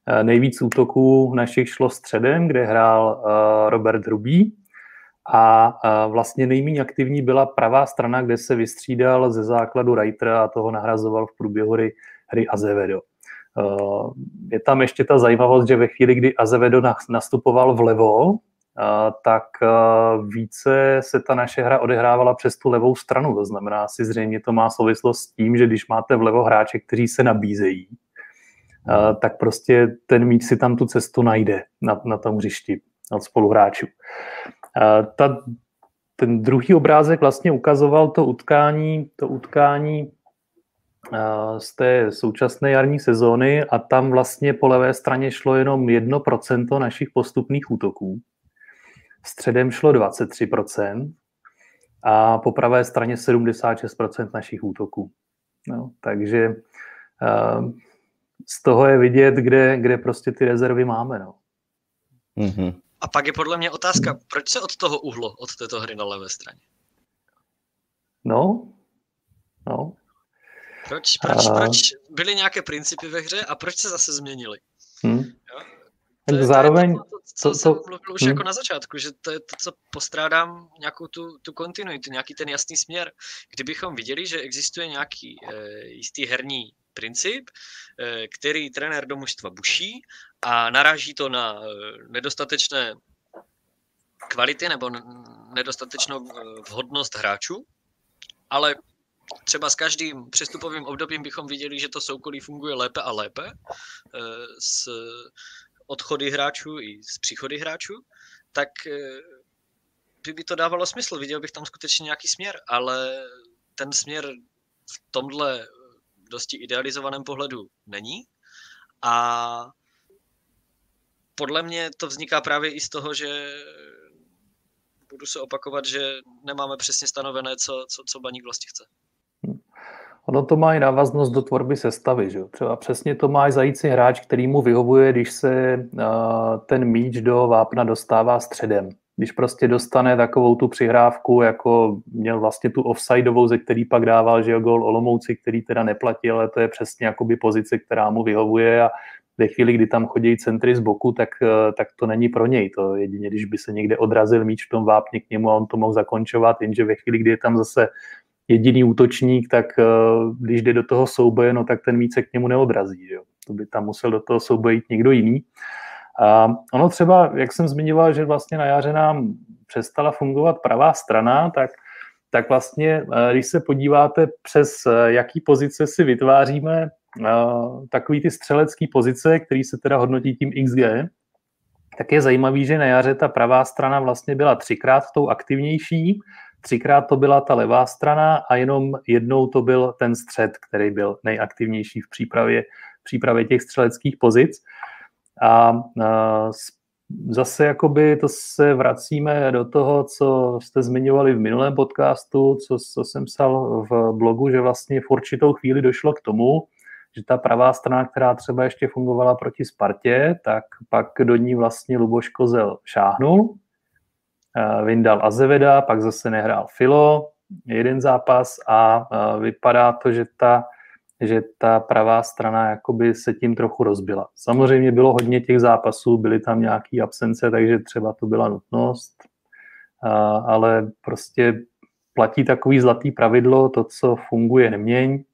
Eh, nejvíc útoků našich šlo středem, kde hrál Robert Hrubý, a vlastně nejméně aktivní byla pravá strana, kde se vystřídal ze základu Reiter a toho nahrazoval v průběhu hry, hry Azevedo. Je tam ještě ta zajímavost, že ve chvíli, kdy Azevedo nastupoval vlevo, tak více se ta naše hra odehrávala přes tu levou stranu. To znamená, asi zřejmě to má souvislost s tím, že když máte vlevo hráče, kteří se nabízejí, tak prostě ten míč si tam tu cestu najde na, na tom hřišti od spoluhráčů. Ta, ten druhý obrázek vlastně ukazoval to utkání, to utkání z té současné jarní sezóny a tam vlastně po levé straně šlo jenom 1% našich postupných útoků. Středem šlo 23% a po pravé straně 76% našich útoků. No, takže z toho je vidět, kde, kde prostě ty rezervy máme. No. Mm-hmm. A pak je podle mě otázka, proč se od toho uhlo, od této hry na levé straně? No, no. Proč, proč, a... proč byly nějaké principy ve hře a proč se zase změnily? Hmm. To je, zároveň... To, to, co to, jsem mluvil už hmm. jako na začátku, že to je to, co postrádám nějakou tu, tu kontinuitu, nějaký ten jasný směr. Kdybychom viděli, že existuje nějaký e, jistý herní princip, e, který trenér do mužstva buší a naráží to na eh, nedostatečné kvality nebo nedostatečnou eh, vhodnost hráčů, ale třeba s každým přestupovým obdobím bychom viděli, že to soukolí funguje lépe a lépe eh, s odchody hráčů i z příchody hráčů, tak by, by to dávalo smysl. Viděl bych tam skutečně nějaký směr, ale ten směr v tomhle dosti idealizovaném pohledu není. A podle mě to vzniká právě i z toho, že budu se opakovat, že nemáme přesně stanovené, co, co, co baník vlastně chce. Ono to má i návaznost do tvorby sestavy. Že? Třeba přesně to má zající hráč, který mu vyhovuje, když se uh, ten míč do vápna dostává středem. Když prostě dostane takovou tu přihrávku, jako měl vlastně tu offsideovou, ze který pak dával, že jo, gol Olomouci, který teda neplatil, ale to je přesně jakoby pozice, která mu vyhovuje a ve chvíli, kdy tam chodí centry z boku, tak, eh, tak to není pro něj. To jedině, když by se někde odrazil míč v tom vápně k němu a on to mohl zakončovat, jenže ve chvíli, kdy je tam zase jediný útočník, tak eh, když jde do toho souboje, no tak ten míč se k němu neodrazí. Jo? To by tam musel do toho souboje jít někdo jiný. A ono třeba, jak jsem zmiňoval, že vlastně na jaře nám přestala fungovat pravá strana, tak, tak vlastně, eh, když se podíváte přes jaký pozice si vytváříme takový ty střelecký pozice, který se teda hodnotí tím XG, tak je zajímavý, že na jaře ta pravá strana vlastně byla třikrát tou aktivnější, třikrát to byla ta levá strana a jenom jednou to byl ten střed, který byl nejaktivnější v přípravě, v přípravě těch střeleckých pozic. A, zase jakoby to se vracíme do toho, co jste zmiňovali v minulém podcastu, co, co jsem psal v blogu, že vlastně v určitou chvíli došlo k tomu, že ta pravá strana, která třeba ještě fungovala proti Spartě, tak pak do ní vlastně Luboš Kozel šáhnul, eh, vyndal Azeveda, pak zase nehrál Filo, jeden zápas a eh, vypadá to, že ta, že ta pravá strana jakoby se tím trochu rozbila. Samozřejmě bylo hodně těch zápasů, byly tam nějaké absence, takže třeba to byla nutnost, ale prostě platí takový zlatý pravidlo, to, co funguje, neměň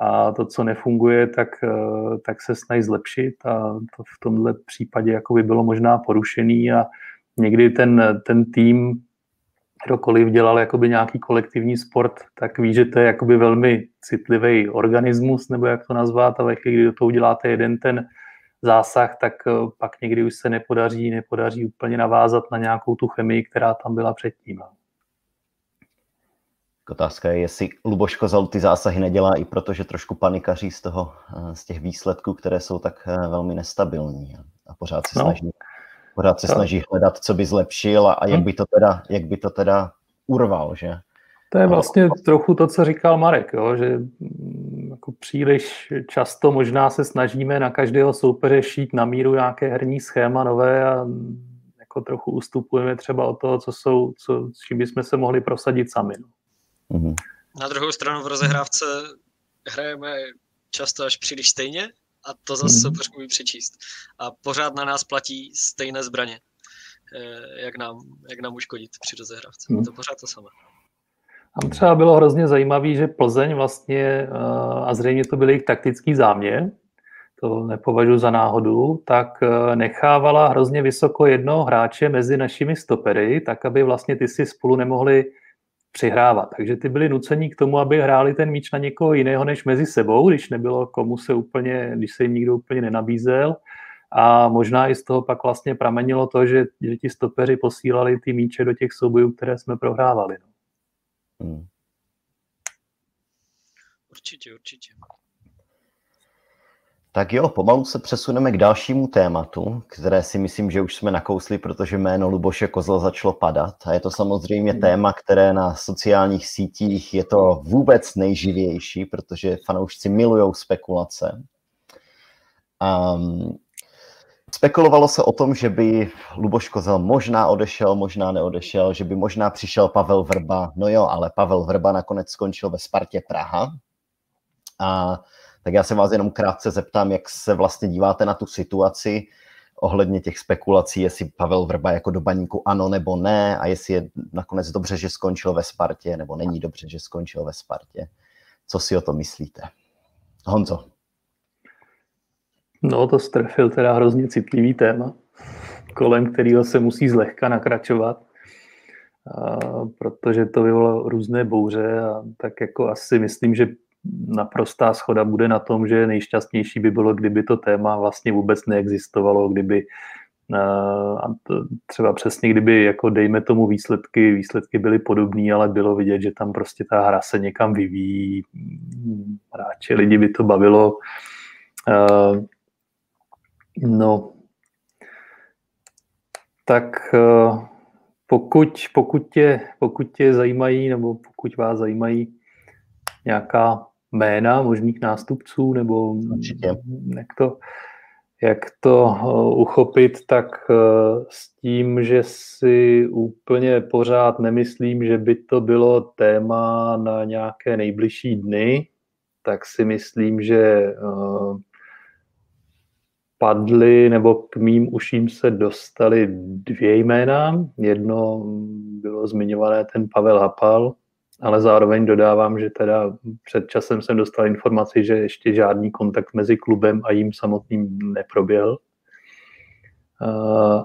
a to, co nefunguje, tak, eh, tak se snaží zlepšit a to v tomhle případě jako by bylo možná porušený a někdy ten, ten tým, kdokoliv dělal jakoby nějaký kolektivní sport, tak ví, že to je jakoby velmi citlivý organismus, nebo jak to nazvat, a ve chvíli, kdy do toho uděláte jeden ten zásah, tak eh, pak někdy už se nepodaří, nepodaří úplně navázat na nějakou tu chemii, která tam byla předtím. Otázka je, jestli Luboš Kozal ty zásahy nedělá i proto, že trošku panikaří z, toho, eh, z těch výsledků, které jsou tak eh, velmi nestabilní a pořád se no. snaží, pořád se snaží hledat, co by zlepšil a, a jak, hm. by to teda, jak by to teda urval, že? To je vlastně trochu to, co říkal Marek, jo, že mm, jako příliš často možná se snažíme na každého soupeře šít na míru nějaké herní schéma nové a jako trochu ustupujeme třeba od toho, co jsou, co, s čím bychom se mohli prosadit sami. No. Mm-hmm. Na druhou stranu v rozehrávce hrajeme často až příliš stejně a to zase mm-hmm. super umí přečíst. A pořád na nás platí stejné zbraně, eh, jak nám, jak nám uškodit při rozehrávce. Mm-hmm. To pořád to samé. Tam třeba bylo hrozně zajímavé, že Plzeň vlastně, eh, a zřejmě to byl jejich taktický záměr, to nepovažuji za náhodu, tak eh, nechávala hrozně vysoko jednoho hráče mezi našimi stopery, tak aby vlastně ty si spolu nemohli přihrávat. Takže ty byli nuceni k tomu, aby hráli ten míč na někoho jiného než mezi sebou, když nebylo komu se úplně, když se jim nikdo úplně nenabízel. A možná i z toho pak vlastně pramenilo to, že, že ti stopeři posílali ty míče do těch soubojů, které jsme prohrávali. No. Hmm. Určitě, určitě. Tak jo, pomalu se přesuneme k dalšímu tématu, které si myslím, že už jsme nakousli, protože jméno Luboše Kozla začalo padat. A je to samozřejmě hmm. téma, které na sociálních sítích je to vůbec nejživější, protože fanoušci milují spekulace. Um, spekulovalo se o tom, že by Luboš Kozel možná odešel, možná neodešel, že by možná přišel Pavel Vrba. No jo, ale Pavel Vrba nakonec skončil ve Spartě Praha. A tak já se vás jenom krátce zeptám, jak se vlastně díváte na tu situaci ohledně těch spekulací, jestli Pavel Vrba jako do baníku ano nebo ne a jestli je nakonec dobře, že skončil ve Spartě nebo není dobře, že skončil ve Spartě. Co si o to myslíte? Honzo. No, to strefil teda hrozně citlivý téma, kolem kterého se musí zlehka nakračovat, protože to vyvolalo různé bouře a tak jako asi myslím, že naprostá schoda bude na tom, že nejšťastnější by bylo, kdyby to téma vlastně vůbec neexistovalo, kdyby a to třeba přesně, kdyby, jako dejme tomu výsledky, výsledky byly podobné, ale bylo vidět, že tam prostě ta hra se někam vyvíjí, hráči, lidi by to bavilo. No, tak pokud, pokud, tě, pokud tě zajímají, nebo pokud vás zajímají nějaká jména možných nástupců, nebo Určitě. jak to, jak to eh, uchopit, tak eh, s tím, že si úplně pořád nemyslím, že by to bylo téma na nějaké nejbližší dny, tak si myslím, že eh, padly, nebo k mým uším se dostali dvě jména. Jedno bylo zmiňované ten Pavel Hapal, ale zároveň dodávám, že teda před časem jsem dostal informaci, že ještě žádný kontakt mezi klubem a jím samotným neproběhl.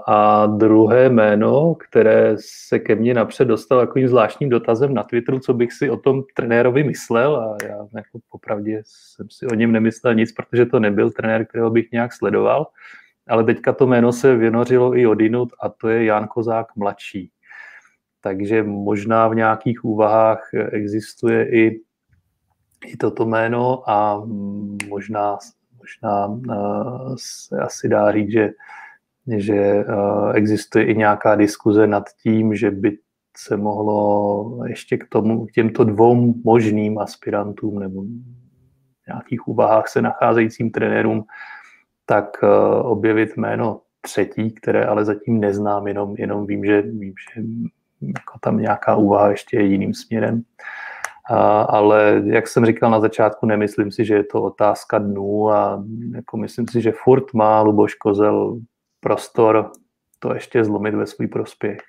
A druhé jméno, které se ke mně napřed dostal takovým zvláštním dotazem na Twitteru, co bych si o tom trenérovi myslel a já jako popravdě jsem si o něm nemyslel nic, protože to nebyl trenér, kterého bych nějak sledoval, ale teďka to jméno se vynořilo i odinut a to je Jan Kozák mladší. Takže možná v nějakých úvahách existuje i, i toto jméno a možná, možná se asi dá říct, že že eh, existuje i nějaká diskuze nad tím, že by se mohlo ještě k, tomu, k těmto dvou možným aspirantům nebo nějakých úvahách se nacházejícím trenérům, tak eh, objevit jméno třetí, které ale zatím neznám, jenom, jenom vím, že, vím, že jako tam nějaká úvaha ještě je jiným směrem. A, ale jak jsem říkal na začátku, nemyslím si, že je to otázka dnů a jako myslím si, že furt má Luboš Kozel prostor to ještě zlomit ve svůj prospěch.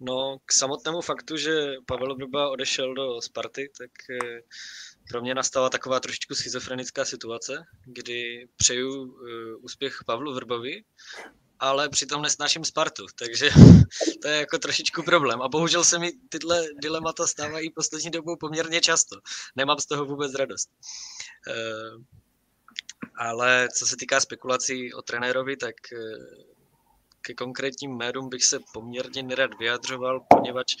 No, k samotnému faktu, že Pavel Vrba odešel do Sparty, tak eh, pro mě nastala taková trošičku schizofrenická situace, kdy přeju uh, úspěch Pavlu Vrbovi, ale přitom nesnáším Spartu, takže to je jako trošičku problém. A bohužel se mi tyhle dilemata stávají poslední dobou poměrně často. Nemám z toho vůbec radost. Uh, ale co se týká spekulací o trenérovi, tak eh, ke konkrétním jménům bych se poměrně nerad vyjadřoval, poněvadž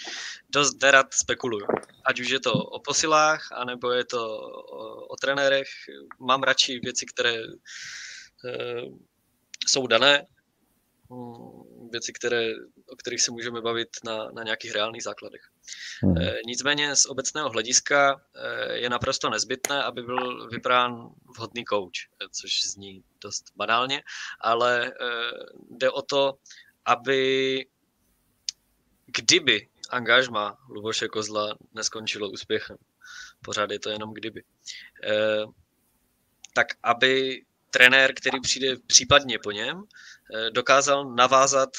dost nerad spekuluju. Ať už je to o posilách, anebo je to o, o trenérech. Mám radši věci, které e, jsou dané, věci, které, o kterých se můžeme bavit na, na nějakých reálných základech. Hmm. Eh, nicméně z obecného hlediska eh, je naprosto nezbytné, aby byl vybrán vhodný coach, eh, což zní dost banálně, ale jde o to, aby kdyby angažma Luboše Kozla neskončilo úspěchem, pořád je to jenom kdyby, tak aby trenér, který přijde případně po něm, dokázal navázat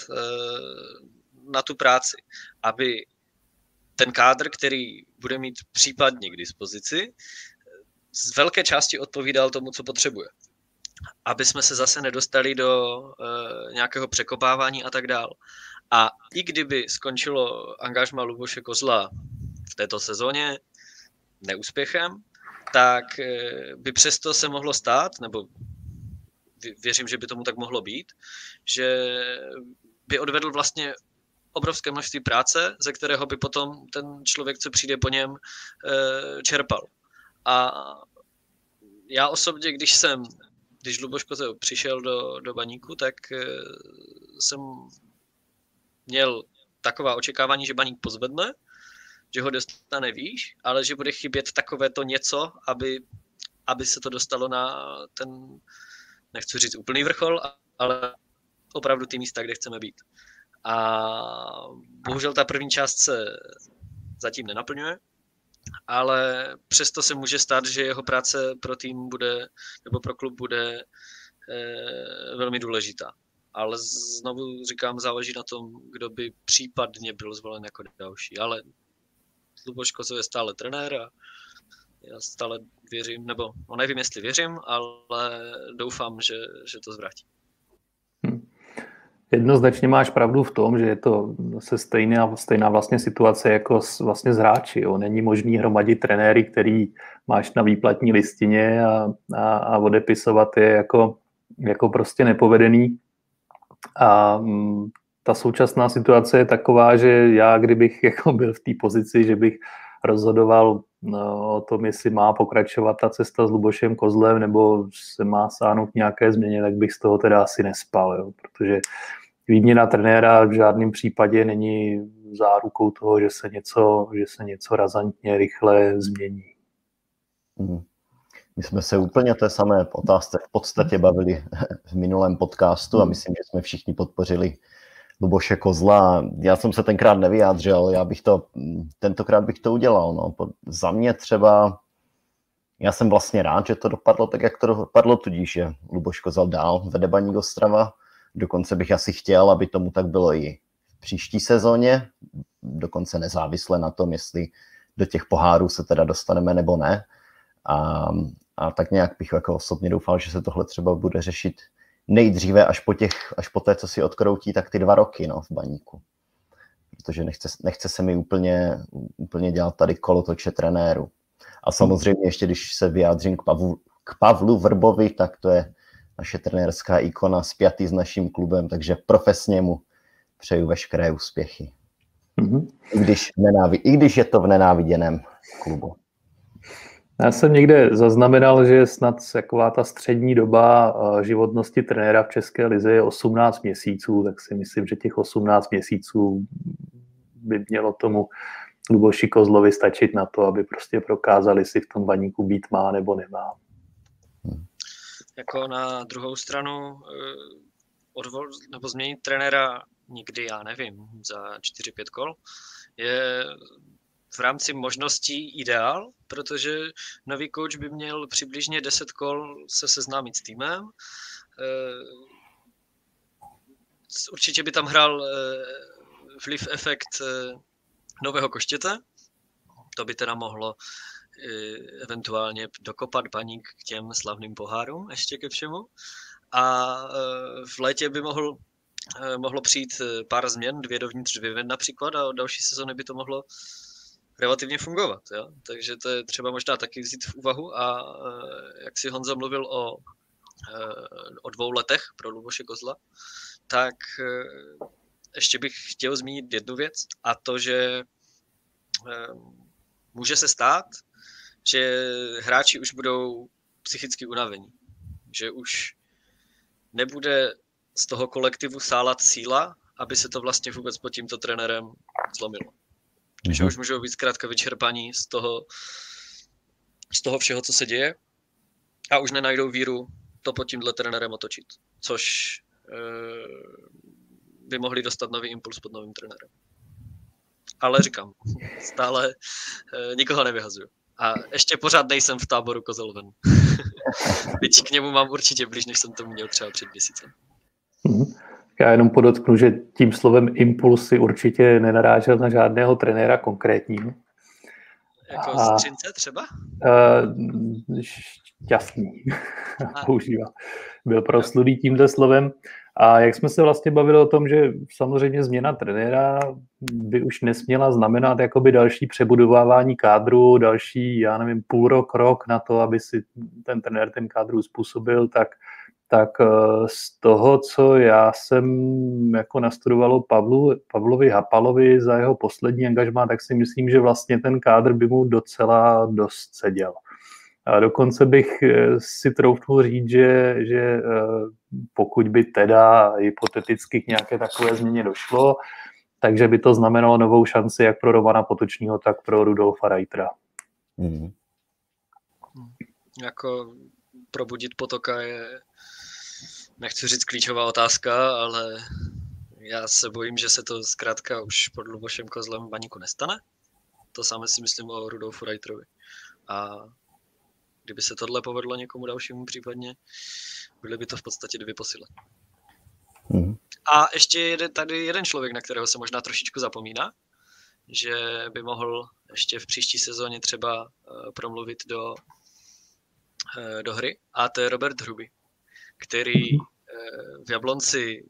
na tu práci, aby ten kádr, který bude mít případně k dispozici, z velké části odpovídal tomu, co potřebuje. Aby jsme se zase nedostali do uh, nějakého překopávání a tak dál. A i kdyby skončilo angažma Luboše Kozla v této sezóně neúspěchem, tak by přesto se mohlo stát, nebo věřím, že by tomu tak mohlo být, že by odvedl vlastně obrovské množství práce, ze kterého by potom ten člověk, co přijde po něm, eh, čerpal. A já osobně, když jsem, když Luboš Kozel přišel do, do baníku, tak eh, jsem měl taková očekávání, že baník pozvedne, že ho dostane výš, ale že bude chybět takové to něco, aby, aby se to dostalo na ten, nechci říct úplný vrchol, ale opravdu ty místa, kde chceme být. A bohužel ta první část se zatím nenaplňuje, ale přesto se může stát, že jeho práce pro tým bude, nebo pro klub bude e, velmi důležitá. Ale znovu říkám, záleží na tom, kdo by případně byl zvolen jako další. Ale Luboš Kozov je stále trenér a já stále věřím, nebo no nevím, jestli věřím, ale doufám, že, že to zvrátí. Jednoznačně máš pravdu v tom, že je to se stejná, stejná vlastně situace jako s, vlastně s hráči. Jo. Není možný hromadit trenéry, který máš na výplatní listině a, a, a odepisovat je jako, jako prostě nepovedený. A m, mm, ta současná situace je taková, že já, kdybych jako byl v té pozici, že bych rozhodoval no, o tom, jestli má pokračovat ta cesta s Lubošem Kozlem, nebo se má sáhnout nějaké změně, tak bych z toho teda asi nespal, jo, protože výměna trenéra v žádném případě není zárukou toho, že se něco, že se něco razantně rychle změní. Hmm. My jsme se úplně té samé otázce v podstatě bavili v minulém podcastu a myslím, že jsme všichni podpořili Luboše Kozla. Já jsem se tenkrát nevyjádřil, já bych to, tentokrát bych to udělal. No. Za mě třeba, já jsem vlastně rád, že to dopadlo tak, jak to dopadlo, tudíž že Luboš Kozal dál vede Baník Ostrava. Dokonce bych asi chtěl, aby tomu tak bylo i v příští sezóně, dokonce nezávisle na tom, jestli do těch pohárů se teda dostaneme nebo ne. A, a tak nějak bych jako osobně doufal, že se tohle třeba bude řešit nejdříve až po, těch, až po té, co si odkroutí, tak ty dva roky no, v baníku. Protože nechce, nechce se mi úplně, úplně dělat tady kolotoče trenéru. A samozřejmě ještě, když se vyjádřím k Pavlu, k Pavlu Vrbovi, tak to je naše trenérská ikona spjatý s naším klubem, takže profesně mu přeju veškeré úspěchy. Mm-hmm. I, když nenávi- I když je to v nenáviděném klubu. Já jsem někde zaznamenal, že snad taková ta střední doba eh, životnosti trenéra v České lize je 18 měsíců, tak si myslím, že těch 18 měsíců by mělo tomu Luboši Kozlovi stačit na to, aby prostě prokázali, si v tom baníku být má nebo nemá. Jako na druhou stranu eh, odvol, nebo změnit trenéra nikdy, já nevím, za 4-5 kol, je v rámci možností ideál, protože nový coach by měl přibližně 10 kol se seznámit s týmem. Eh, určitě by tam hrál eh, vliv efekt eh, nového koštěte. To by teda mohlo eventuálně dokopat baník k těm slavným pohárům ještě ke všemu. A v létě by mohl, mohlo přijít pár změn, dvě dovnitř, dvě ven například a od další sezony by to mohlo relativně fungovat. Jo? Takže to je třeba možná taky vzít v úvahu a eh, jak si Honza mluvil o, eh, o dvou letech pro Luboše Kozla, tak eh, ještě bych chtěl zmínit jednu věc a to, že může se stát, že hráči už budou psychicky unavení, že už nebude z toho kolektivu sálat síla, aby se to vlastně vůbec pod tímto trenérem zlomilo. Mm-hmm. Že už můžou být zkrátka vyčerpaní z toho, z toho všeho, co se děje a už nenajdou víru to pod tímhle trenérem otočit, což e, by mohli dostat nový impuls pod novým trenérem. Ale říkám, stále e, nikoho nevyhazuju. A ještě pořád nejsem v táboru Kozelven. Byť k němu mám určitě blíž, než jsem to měl třeba před měsícem. Mm-hmm. Já jenom podotknu, že tím slovem impulsy určitě nenarážel na žádného trenéra konkrétního. Jako a, Střince třeba? Uh, šťastný používá. Byl proslulý tímto slovem. A jak jsme se vlastně bavili o tom, že samozřejmě změna trenéra by už nesměla znamenat jakoby další přebudovávání kádru, další, já nevím, půl rok, rok na to, aby si ten trenér ten kádru způsobil, tak tak eh, z toho, co já jsem jako nastudoval Pavlu, Pavlovi Hapalovi za jeho poslední angažmá, tak si myslím, že vlastně ten kádr by mu docela dost seděl. A dokonce bych eh, si troufnul říct, že, že eh, pokud by teda hypoteticky k nějaké takové změně došlo, takže by to znamenalo novou šanci jak pro Romana Potočního, tak pro Rudolfa Reitera. Mm. Jako probudit potoka je nechci říct klíčová otázka, ale já se bojím, že se to zkrátka už pod Lubošem Kozlem baníku nestane. To samé si myslím o Rudolfu Reiterovi. A kdyby se tohle povedlo někomu dalšímu případně, byly by to v podstatě dvě posily. Mm. A ještě je tady jeden člověk, na kterého se možná trošičku zapomíná, že by mohl ještě v příští sezóně třeba eh, promluvit do, eh, do hry, a to je Robert Hruby, který v Jablonci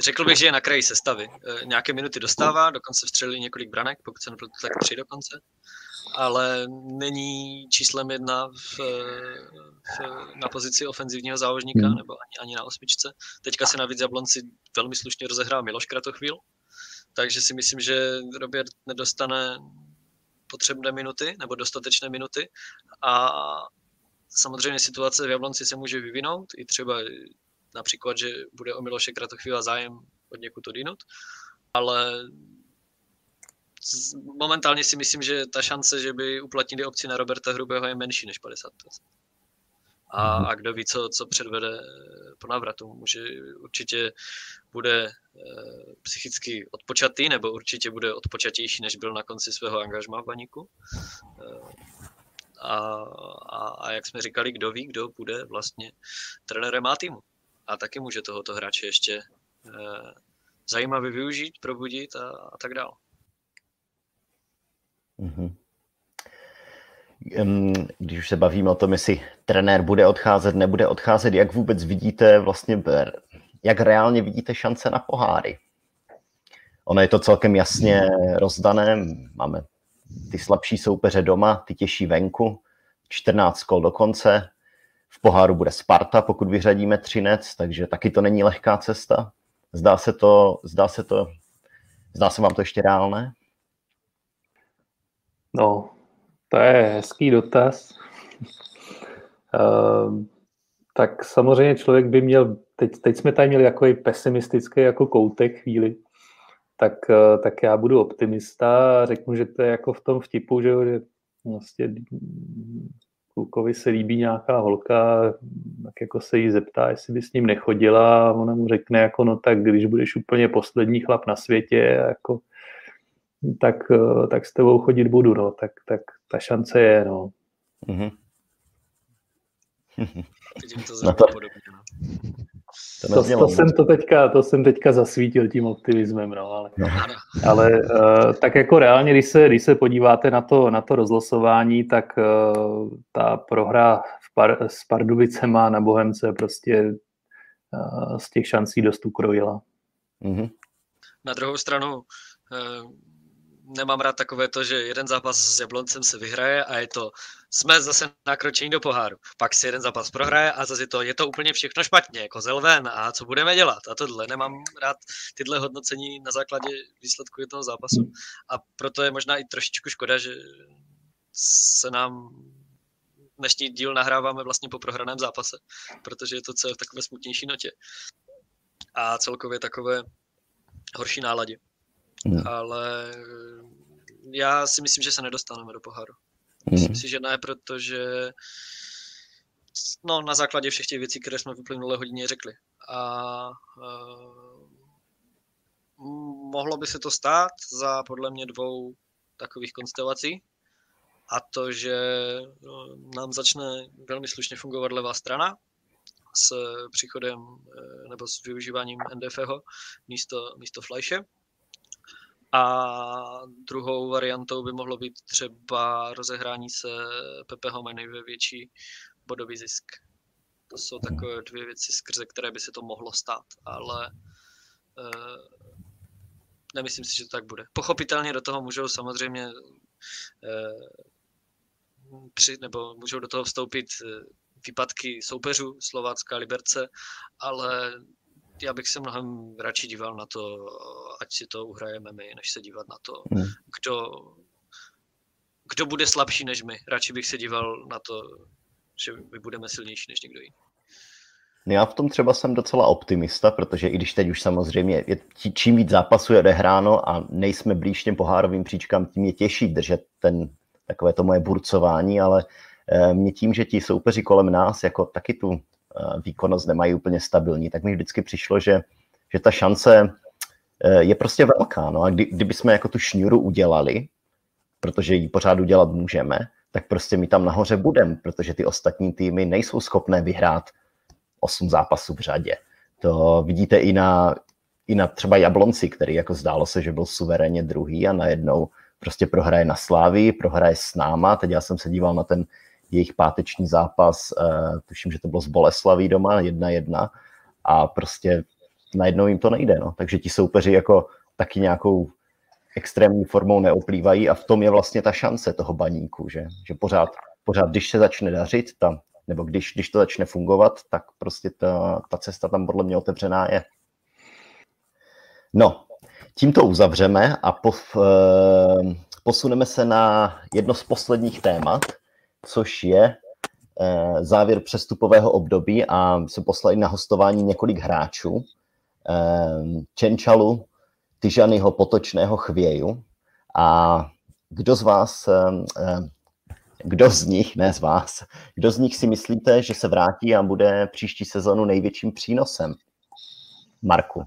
řekl bych, že je na kraji sestavy. Eh, nějaké minuty dostává, dokonce vstřelili několik branek, pokud se nepletu, tak tři dokonce. Ale není číslem jedna v, v, na pozici ofenzivního záložníka, hmm. nebo ani, ani na osmičce. Teďka se navíc Jablonci velmi slušně rozehrál Miloš Kratochvíl, takže si myslím, že Robert nedostane potřebné minuty nebo dostatečné minuty a samozřejmě situace v Jablonci se může vyvinout, i třeba například, že bude o Miloše Kratochvíla zájem od někud odinut, ale momentálně si myslím, že ta šance, že by uplatnili opci na Roberta Hrubého je menší než 50%. A, mhm. a kdo ví, co, co předvede po návratu. Může, určitě bude e, psychicky odpočatý, nebo určitě bude odpočatější, než byl na konci svého angažma v Baníku. A, a, a jak jsme říkali, kdo ví, kdo bude vlastně trenérem má týmu. A taky může tohoto hráče ještě e, zajímavě využít, probudit a, a tak dále. Mm-hmm. Když už se bavíme o tom, jestli trenér bude odcházet, nebude odcházet, jak vůbec vidíte vlastně, jak reálně vidíte šance na poháry? Ono je to celkem jasně rozdané, máme ty slabší soupeře doma, ty těžší venku, 14 kol do konce, v poháru bude Sparta, pokud vyřadíme Třinec, takže taky to není lehká cesta. Zdá se to, zdá se to, zdá se vám to ještě reálné? No, to je hezký dotaz. Uh, tak samozřejmě člověk by měl, teď, teď jsme tady měli jako pesimistický jako koutek chvíli, tak, uh, tak já budu optimista a řeknu, že to je jako v tom vtipu, že, že vlastně klukovi se líbí nějaká holka, tak jako se jí zeptá, jestli by s ním nechodila a ona mu řekne jako no tak když budeš úplně poslední chlap na světě, jako tak, eh, tak s tebou chodit budu, no, tak, tak ta šance je, no. Mm-hmm. to, to, podobně, no. To, to, to, jsem to, teďka, to jsem teďka zasvítil tím optimismem, no, ale, no. ale uh, tak jako reálně, když se, když se podíváte na to, na to rozlosování, tak uh, ta prohra v Par, s Pardubicema na Bohemce prostě uh, z těch šancí dost ukrojila. Mm-hmm. Na druhou stranu, uh nemám rád takové to, že jeden zápas s Jabloncem se vyhraje a je to, jsme zase nakročení do poháru. Pak si jeden zápas prohraje a zase to, je to úplně všechno špatně, jako zelven a co budeme dělat a tohle. Nemám rád tyhle hodnocení na základě výsledku jednoho zápasu a proto je možná i trošičku škoda, že se nám dnešní díl nahráváme vlastně po prohraném zápase, protože je to celé v takové smutnější notě a celkově takové horší náladě. Hmm. Ale já si myslím, že se nedostaneme do poháru. Hmm. Myslím si, že ne, protože no, na základě všech těch věcí, které jsme v uplynulé hodině řekli. A uh, mohlo by se to stát za podle mě dvou takových konstelací. A to, že no, nám začne velmi slušně fungovat levá strana s příchodem nebo s využíváním NDFho místo, místo Fleische a druhou variantou by mohlo být třeba rozehrání se Pepe Homeny ve větší bodový zisk. To jsou takové dvě věci, skrze které by se to mohlo stát, ale uh, nemyslím si, že to tak bude. Pochopitelně do toho můžou samozřejmě uh, při, nebo můžou do toho vstoupit uh, výpadky soupeřů Slovácka, Liberce, ale já bych se mnohem radši díval na to, ať si to uhrajeme my, než se dívat na to, hmm. kdo, kdo bude slabší než my. Radši bych se díval na to, že my budeme silnější než někdo jiný. Já v tom třeba jsem docela optimista, protože i když teď už samozřejmě je, čím víc zápasů je odehráno a nejsme blíž těm pohárovým příčkám, tím je těžší držet ten, takové to moje burcování, ale e, mě tím, že ti soupeři kolem nás jako taky tu Eh, výkonnost nemají úplně stabilní, tak mi vždycky přišlo, že, že ta šance eh, je prostě velká. No a kdy, kdyby jsme jako tu šňůru udělali, protože ji pořád udělat můžeme, tak prostě my tam nahoře budeme, protože ty ostatní týmy nejsou schopné vyhrát 8 zápasů v řadě. To vidíte i na, i na třeba Jablonci, který jako zdálo se, že byl suverénně druhý a najednou prostě prohraje na Slávii, prohraje s náma. Teď já jsem se díval na ten jejich páteční zápas, uh, tuším, že to bylo z Boleslaví doma, 1-1 a prostě najednou jim to nejde. No. Takže ti soupeři jako taky nějakou extrémní formou neoplývají a v tom je vlastně ta šance toho baníku, že, že pořád, pořád, když se začne dařit, ta, nebo když, když to začne fungovat, tak prostě ta, ta cesta tam podle mě otevřená je. No, tím to uzavřeme a po, eh, posuneme se na jedno z posledních témat, což je eh, závěr přestupového období a jsme poslali na hostování několik hráčů. Čenčalu, Tyžanyho potočného chvěju. A kdo z vás, kdo z nich, ne z vás, kdo z nich si myslíte, že se vrátí a bude příští sezonu největším přínosem? Marku.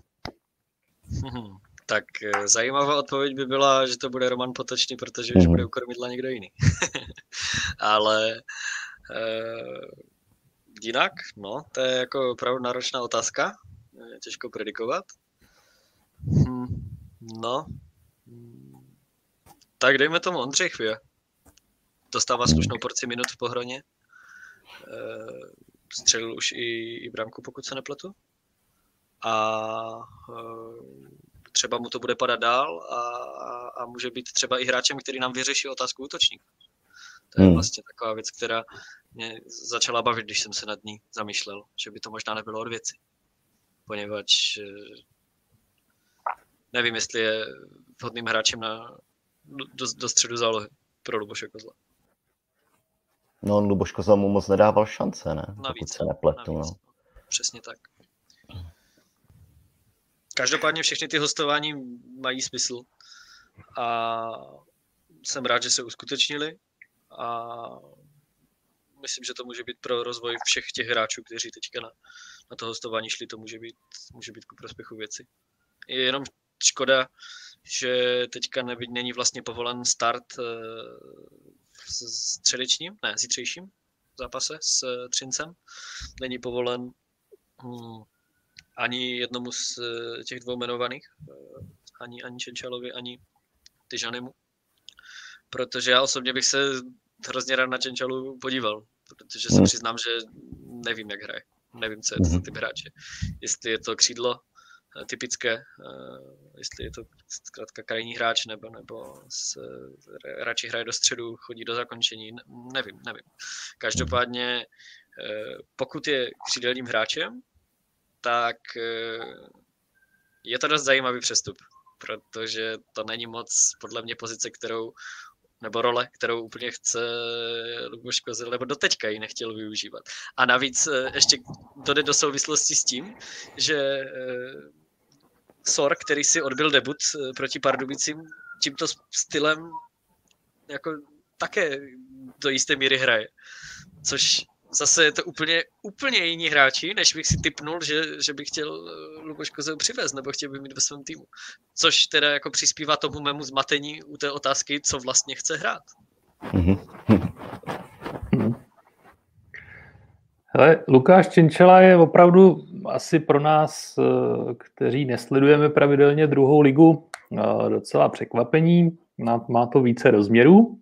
Hmm, tak eh, zajímavá odpověď by byla, že to bude Roman Potočný, protože už mm. bude u kormidla někdo jiný. Ale uh, jinak, no, to je jako opravdu náročná otázka, je těžko predikovat. Hm, no, tak dejme tomu Ondřej Chvě. Dostává slušnou porci minut v pohroně. Uh, střelil už i, i bramku, pokud se nepletu a eh, třeba mu to bude padat dál a, a může být třeba i hráčem, který nám vyřeší otázku útočník. To je hmm. vlastně taková věc, která mě začala bavit, když jsem se nad ní zamýšlel, že by to možná nebylo od věci. Poněvadž eh, nevím, jestli je vhodným hráčem na, do, do středu zálohy pro Luboše Kozla. No, Luboš Kozla mu moc nedával šance, ne? Navíc, se nepletu, navíc. No. Přesně tak. Každopádně všechny ty hostování mají smysl a jsem rád, že se uskutečnili a myslím, že to může být pro rozvoj všech těch hráčů, kteří teďka na, na to hostování šli, to může být, může být ku prospěchu věci. Je jenom škoda, že teďka neby, není vlastně povolen start uh, s středečním, ne, zítřejším zápase s uh, Třincem. Není povolen hmm, ani jednomu z eh, těch dvou jmenovaných, eh, ani, ani Čenčalovi, ani Tyžanemu. Protože já osobně bych se hrozně rád na Čenčalu podíval, protože se hmm. přiznám, že nevím, jak hraje. Nevím, co je to za hmm. typ hráče. Jestli je to křídlo eh, typické, jestli je to zkrátka krajní hráč, nebo, nebo s, radši hraje do středu, chodí do zakončení, nevím, nevím. Každopádně, pokud je křídelním hráčem, tak eh, je to dost zajímavý přestup, protože to není moc podle mě pozice, kterou nebo role, kterou úplně chce Luboš Kozel, nebo doteďka ji nechtěl využívat. A navíc eh, ještě to jde do souvislosti s tím, že eh, Sor, který si odbil debut proti Pardubicím, tímto stylem jako také do jisté míry hraje. Což zase je to úplně, úplně jiní hráči, než bych si typnul, že, že bych chtěl eh, Luboš Kozeu přivez, nebo chtěl by mít ve svém týmu. Což teda jako přispívá tomu mému zmatení u té otázky, co vlastně chce hrát. Mm-hmm. Hele, Lukáš Čenčela je opravdu asi pro nás, eh, kteří nesledujeme pravidelně druhou ligu, eh, docela překvapení. Má to více rozměrů.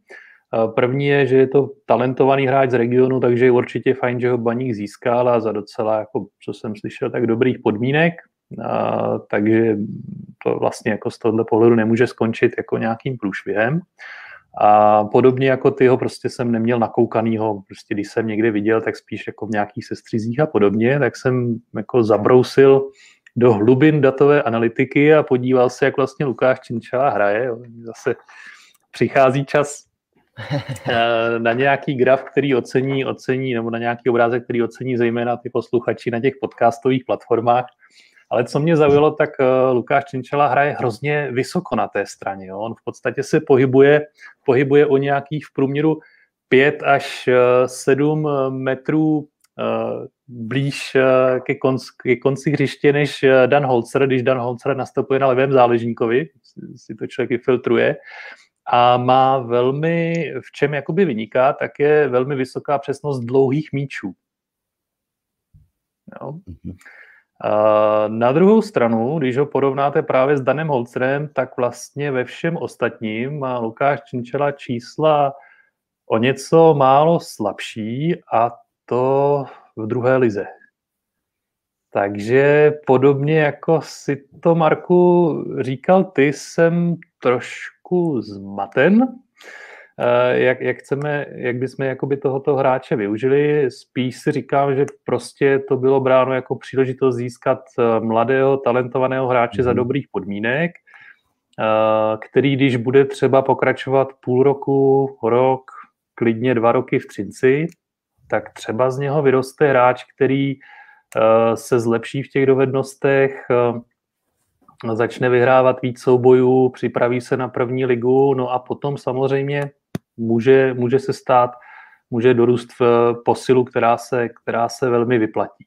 První je, že je to talentovaný hráč z regionu, takže je určitě fajn, že ho Baník získal a za docela, jako, co jsem slyšel, tak dobrých podmínek. A, takže to vlastně jako z tohohle pohledu nemůže skončit jako nějakým průšvihem. A podobně jako ty ho prostě jsem neměl nakoukanýho, prostě když jsem někde viděl, tak spíš jako v nějakých sestřizích a podobně, tak jsem jako zabrousil do hlubin datové analytiky a podíval se, jak vlastně Lukáš Činčala hraje. Zase přichází čas na nějaký graf, který ocení, ocení, nebo na nějaký obrázek, který ocení zejména ty posluchači na těch podcastových platformách. Ale co mě zaujalo, tak eh, Lukáš Činčela hraje hrozně vysoko na té straně. Jo. On v podstatě se pohybuje, pohybuje o nějakých v průměru 5 až 7 eh, metrů blíž ke, konci, ke konci hřiště než Dan Holzer, když Dan Holzer nastupuje na levém záležníkovi, si to člověk filtruje a má velmi, v čem jakoby vyniká, tak je velmi vysoká přesnost dlouhých míčů. Jo. Mhm. A na druhou stranu, když ho porovnáte právě s Danem Holcerem, tak vlastně ve všem ostatním má Lukáš Činčela čísla o něco málo slabší a to v druhé lize. Takže podobně jako si to, Marku, říkal ty, jsem trošku zmaten, eh, jak, jak, chceme, jak bychom jakoby tohoto hráče využili. Spíš si říkám, že prostě to bylo bráno jako příležitost získat eh, mladého, talentovaného hráče mm. za mhm. dobrých podmínek, eh, který, když bude třeba pokračovat půl roku, rok, klidně dva roky v Třinci, tak třeba z něho vyroste hráč, který se zlepší v těch dovednostech, začne vyhrávat víc soubojů, připraví se na první ligu, no a potom samozřejmě může, může se stát, může dorůst v posilu, která se, která se velmi vyplatí.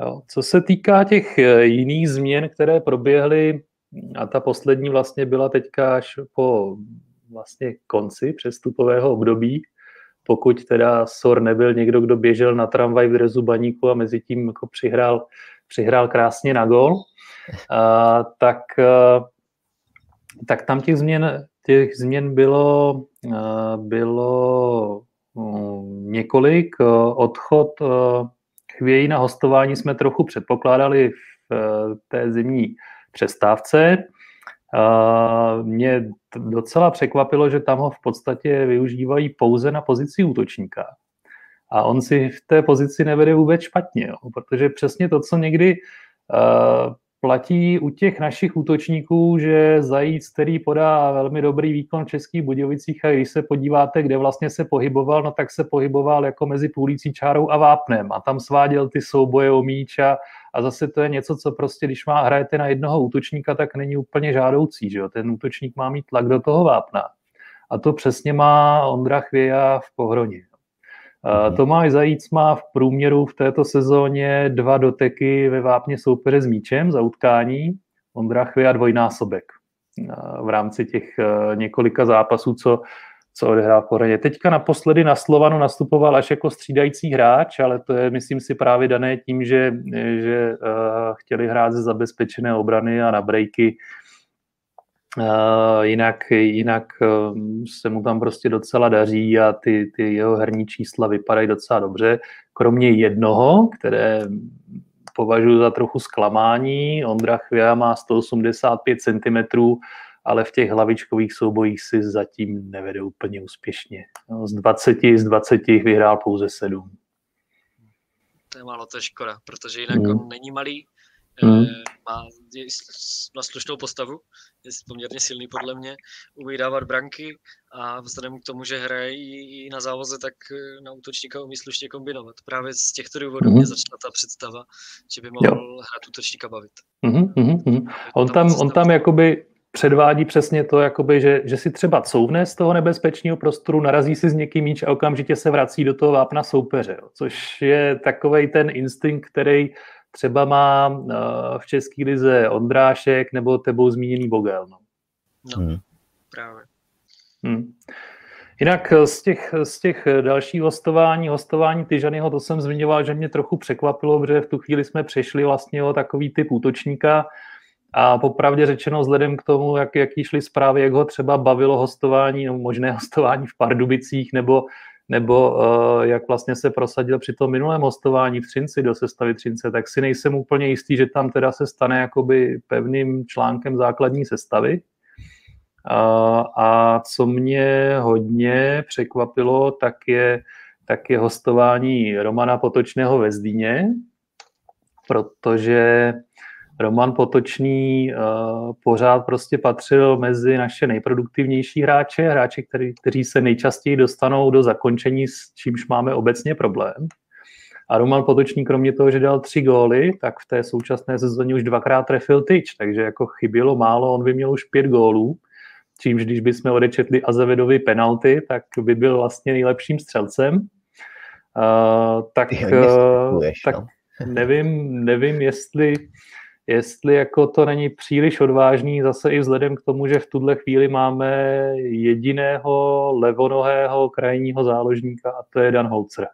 Jo. Co se týká těch eh, jiných změn, které proběhly, a ta poslední vlastně byla teďka až po vlastně konci přestupového období, pokud teda Sor nebyl někdo, kdo běžel na tramvaj v drezu baníku a mezi tím jako přihrál, přihrál krásně na gol, tak, tak tam těch změn, těch změn bylo, bylo několik. Odchod chvějí na hostování jsme trochu předpokládali v té zimní přestávce. Mě docela překvapilo, že tam ho v podstatě využívají pouze na pozici útočníka. A on si v té pozici nevede vůbec špatně, jo, protože přesně to, co někdy platí u těch našich útočníků, že Zajíc, který podá velmi dobrý výkon v Českých Budějovicích a když se podíváte, kde vlastně se pohyboval, no tak se pohyboval jako mezi půlící čárou a vápnem a tam sváděl ty souboje o míč a, a zase to je něco, co prostě, když má hrajete na jednoho útočníka, tak není úplně žádoucí, že jo? ten útočník má mít tlak do toho vápna. A to přesně má Ondra Chvěja v Pohroně. Mm-hmm. Tomáš Zajíc má v průměru v této sezóně dva doteky ve vápně soupeře s míčem za utkání. Ondra Chvěja dvojnásobek v rámci těch několika zápasů, co, co odehrál v Pohroně. Teďka naposledy na Slovanu nastupoval až jako střídající hráč, ale to je, myslím si, právě dané tím, že, že chtěli hrát ze zabezpečené obrany a na breaky Uh, jinak, jinak um, se mu tam prostě docela daří a ty, ty jeho herní čísla vypadají docela dobře. Kromě jednoho, které považuji za trochu zklamání, Ondra Chvia má 185 cm, ale v těch hlavičkových soubojích si zatím nevede úplně úspěšně. No, z 20 z 20 vyhrál pouze 7. To je málo, to je škoda, protože jinak mm. on není malý, mm. má, má slušnou postavu, je poměrně silný podle mě, umí dávat branky a vzhledem k tomu, že hraje i na závoze, tak eh, na útočníka umí slušně kombinovat. Právě z těchto důvodů mm. mě začala ta představa, že by mohl jo. hrát útočníka bavit. Mm-hmm, mm-hmm. On, tam, on tam jakoby předvádí přesně to, jakoby, že, že si třeba couvne z toho nebezpečného prostoru, narazí si s někým míč a okamžitě se vrací do toho vápna soupeře. Jo. Což je takový ten instinkt, který třeba má uh, v České lize Ondrášek nebo tebou zmíněný Bogel. No, no hmm. právě. Hmm. Jinak eh, z těch, z těch dalších hostování, hostování Tyžanyho, to jsem zmiňoval, že mě trochu překvapilo, protože v tu chvíli jsme přešli vlastně o takový typ útočníka a popravdě řečeno, vzhledem k tomu, jak, jaký šly zprávy, jak ho třeba bavilo hostování, no možné hostování v Pardubicích, nebo nebo uh, jak vlastně se prosadil při tom minulém hostování v Třinci do sestavy Třince, tak si nejsem úplně jistý, že tam teda se stane jakoby pevným článkem základní sestavy. Uh, a co mě hodně překvapilo, tak je, tak je hostování Romana Potočného ve Zdíně, protože Roman Potočný uh, pořád prostě patřil mezi naše nejproduktivnější hráče, hráči, který, kteří se nejčastěji dostanou do zakončení, s čímž máme obecně problém. A Roman Potočný, kromě toho, že dal tři góly, tak v té současné sezóně už dvakrát trefil tyč, takže jako chybělo málo, on by měl už pět gólů, čímž když bychom odečetli Azevedovi penalty, tak by byl vlastně nejlepším střelcem. Uh, tak, uh, tak no. nevím, nevím, jestli jestli jako to není příliš odvážný, zase i vzhledem k tomu, že v tuhle chvíli máme jediného levonohého krajního záložníka a to je Dan Holzer.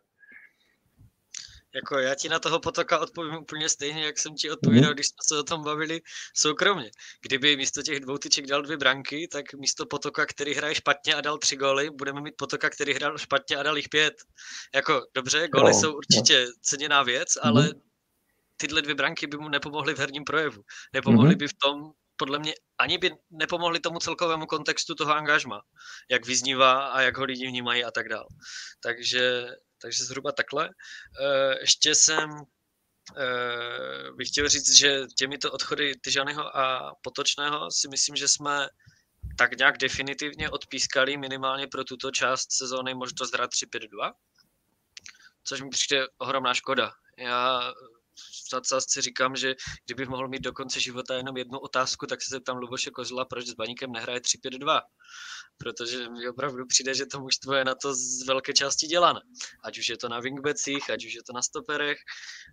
Jako já ti na toho potoka odpovím úplně stejně, jak jsem ti odpověděl, mm. když jsme se o tom bavili soukromně. Kdyby místo těch dvou tyček dal dvě branky, tak místo potoka, který hraje špatně a dal tři góly, budeme mít potoka, který hrál špatně a dal jich pět. Jako dobře, góly jo, jsou určitě jo. ceněná věc, ale mm tyhle dvě branky by mu nepomohly v herním projevu. Nepomohly mm-hmm. by v tom, podle mě ani by nepomohli tomu celkovému kontextu toho angažma, jak vyznívá a jak ho lidi vnímají a tak dále. Takže, takže zhruba takhle. Eh, ještě jsem eh, bych chtěl říct, že těmito odchody Tyžanyho a Potočného si myslím, že jsme tak nějak definitivně odpískali minimálně pro tuto část sezóny možnost hrát 3-5-2, což mi přijde ohromná škoda. Já v nadsázce říkám, že kdybych mohl mít do konce života jenom jednu otázku, tak se zeptám Luboše Kozla, proč s Baníkem nehraje 3-5-2. Protože mi opravdu přijde, že to mužstvo je na to z velké části dělané. Ať už je to na wingbacích, ať už je to na stoperech.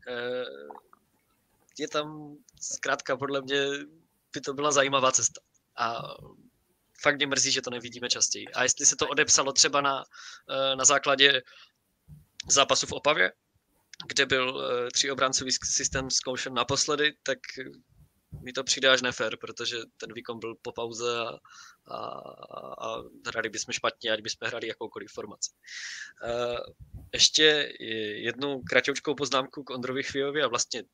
Eh, je tam zkrátka podle mě by to byla zajímavá cesta. A fakt mě mrzí, že to nevidíme častěji. A jestli se to odepsalo třeba na, eh, na základě zápasu v Opavě, kde byl uh, tříobráncový systém zkoušen naposledy, tak mi to přijde až nefér, protože ten výkon byl po pauze a, a, a hrali bychom špatně, ať bychom hrali jakoukoliv formaci. Uh, ještě jednu kratoučkou poznámku k Ondrovi Chvíjovi a vlastně k,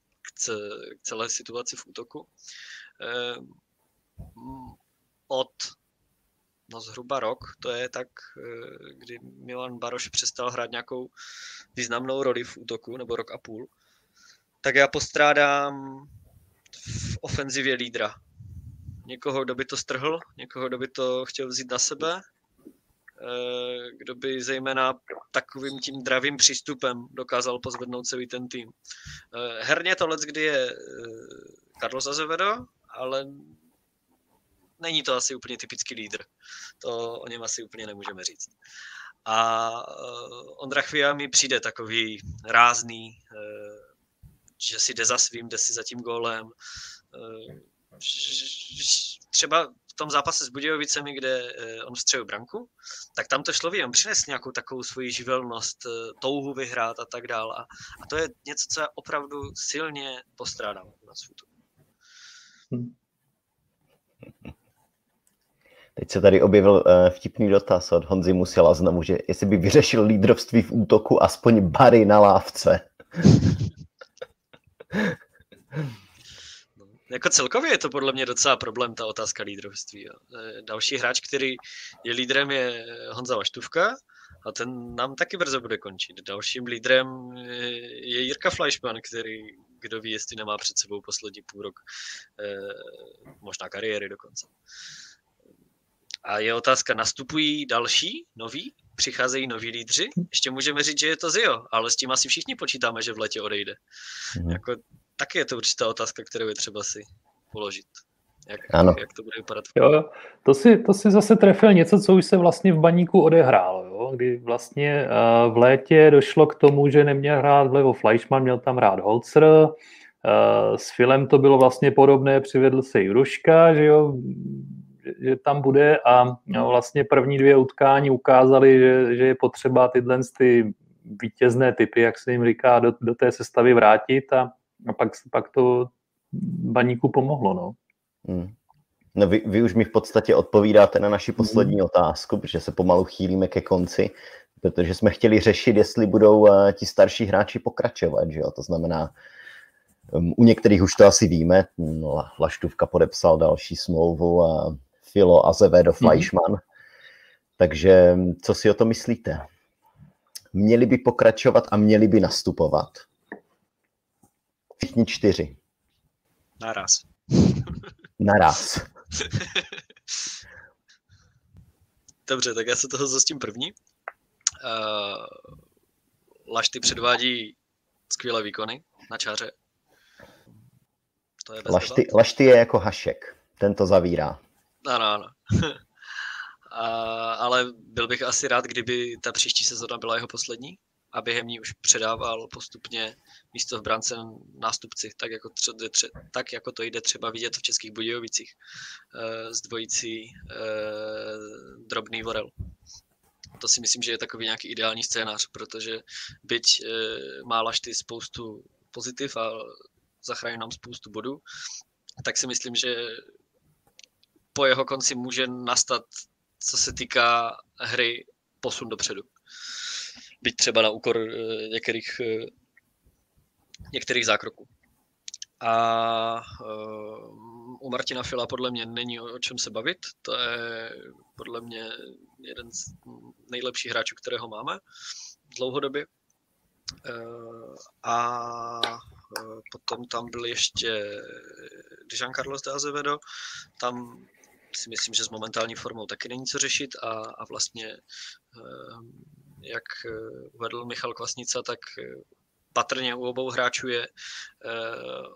k celé situaci v útoku. Uh, od no zhruba rok, to je tak, eh, kdy Milan Baroš přestal hrát nějakou významnou roli v útoku, nebo rok a půl, tak já postrádám v ofenzivě lídra. Někoho, kdo by to strhl, někoho, kdo by to chtěl vzít na sebe, eh, kdo by zejména takovým tím dravým přístupem dokázal pozvednout celý ten tým. Eh, herně to let, kdy je Carlos Azevedo, ale není to asi úplně typický lídr. To o něm asi úplně nemůžeme říct. A uh, Ondra Chvia mi přijde takový rázný, uh, že si jde za svým, jde si za tím gólem. Uh, třeba v tom zápase s Budějovicemi, kde on vstřelil branku, tak tam to šlo on přines nějakou takovou svoji živelnost, touhu vyhrát a tak dále. A, to je něco, co já opravdu silně postrádám na. Hmm. Teď se tady objevil uh, vtipný dotaz od Honzy Musila znovu, že jestli by vyřešil lídrovství v útoku aspoň bary na lávce. no, jako celkově je to podle mě docela problém, ta otázka lídrovství. Eh, další hráč, který je lídrem, je Honza Vaštůvka a ten nám taky brzo bude končit. Dalším lídrem je Jirka Fleischmann, který, kdo ví, jestli nemá před sebou poslední půl rok, eh, možná kariéry dokonce. A je otázka, nastupují další, noví, přicházejí noví lídři? Ještě můžeme říct, že je to Zio, ale s tím asi všichni počítáme, že v letě odejde. Mm. Jako, taky je to určitá otázka, kterou je třeba si položit. Jak, ano. jak to bude vypadat? Jo, to si, to si zase trefil něco, co už se vlastně v baníku odehrálo, jo? kdy vlastně uh, v létě došlo k tomu, že neměl hrát vlevo Fleischmann, měl tam hrát Holzer, uh, s Filem to bylo vlastně podobné, přivedl se Juroška, že jo, že tam bude a no, vlastně první dvě utkání ukázaly, že, že je potřeba tyhle ty vítězné typy, jak se jim říká, do, do té sestavy vrátit a, a pak, pak to baníku pomohlo. No. Hmm. No vy, vy už mi v podstatě odpovídáte na naši poslední hmm. otázku, protože se pomalu chýlíme ke konci, protože jsme chtěli řešit, jestli budou uh, ti starší hráči pokračovat, že jo? to znamená, um, u některých už to asi víme, no, Laštůvka podepsal další smlouvu a Filo, Azevedo, mhm. Fleischmann. Mm-hmm. Takže co si o to myslíte? Měli by pokračovat a měli by nastupovat? Všichni čtyři. Naraz. Naraz. Dobře, tak já se toho zastím první. Uh, Lašty předvádí skvělé výkony na čáře. To je Lašty, Lašty je jako hašek, ten to zavírá. Ano, ano. A, ale byl bych asi rád, kdyby ta příští sezona byla jeho poslední a během ní už předával postupně místo v brance nástupci, tak jako, tře, tře, tak jako to jde třeba vidět v Českých Budějovicích e, s dvojicí e, drobný vorel. To si myslím, že je takový nějaký ideální scénář, protože byť e, má Lašty spoustu pozitiv a zachrání nám spoustu bodů, tak si myslím, že po jeho konci může nastat, co se týká hry, posun dopředu. Byť třeba na úkor eh, některých, eh, některých zákroků. A u Martina Fila podle mě není o čem se bavit. To je podle mě jeden z nejlepších hráčů, kterého máme dlouhodobě. A potom tam byl ještě Dijan Carlos de Azevedo. Tam si myslím, že s momentální formou taky není co řešit a, a vlastně, jak uvedl Michal Kvasnica, tak patrně u obou hráčů je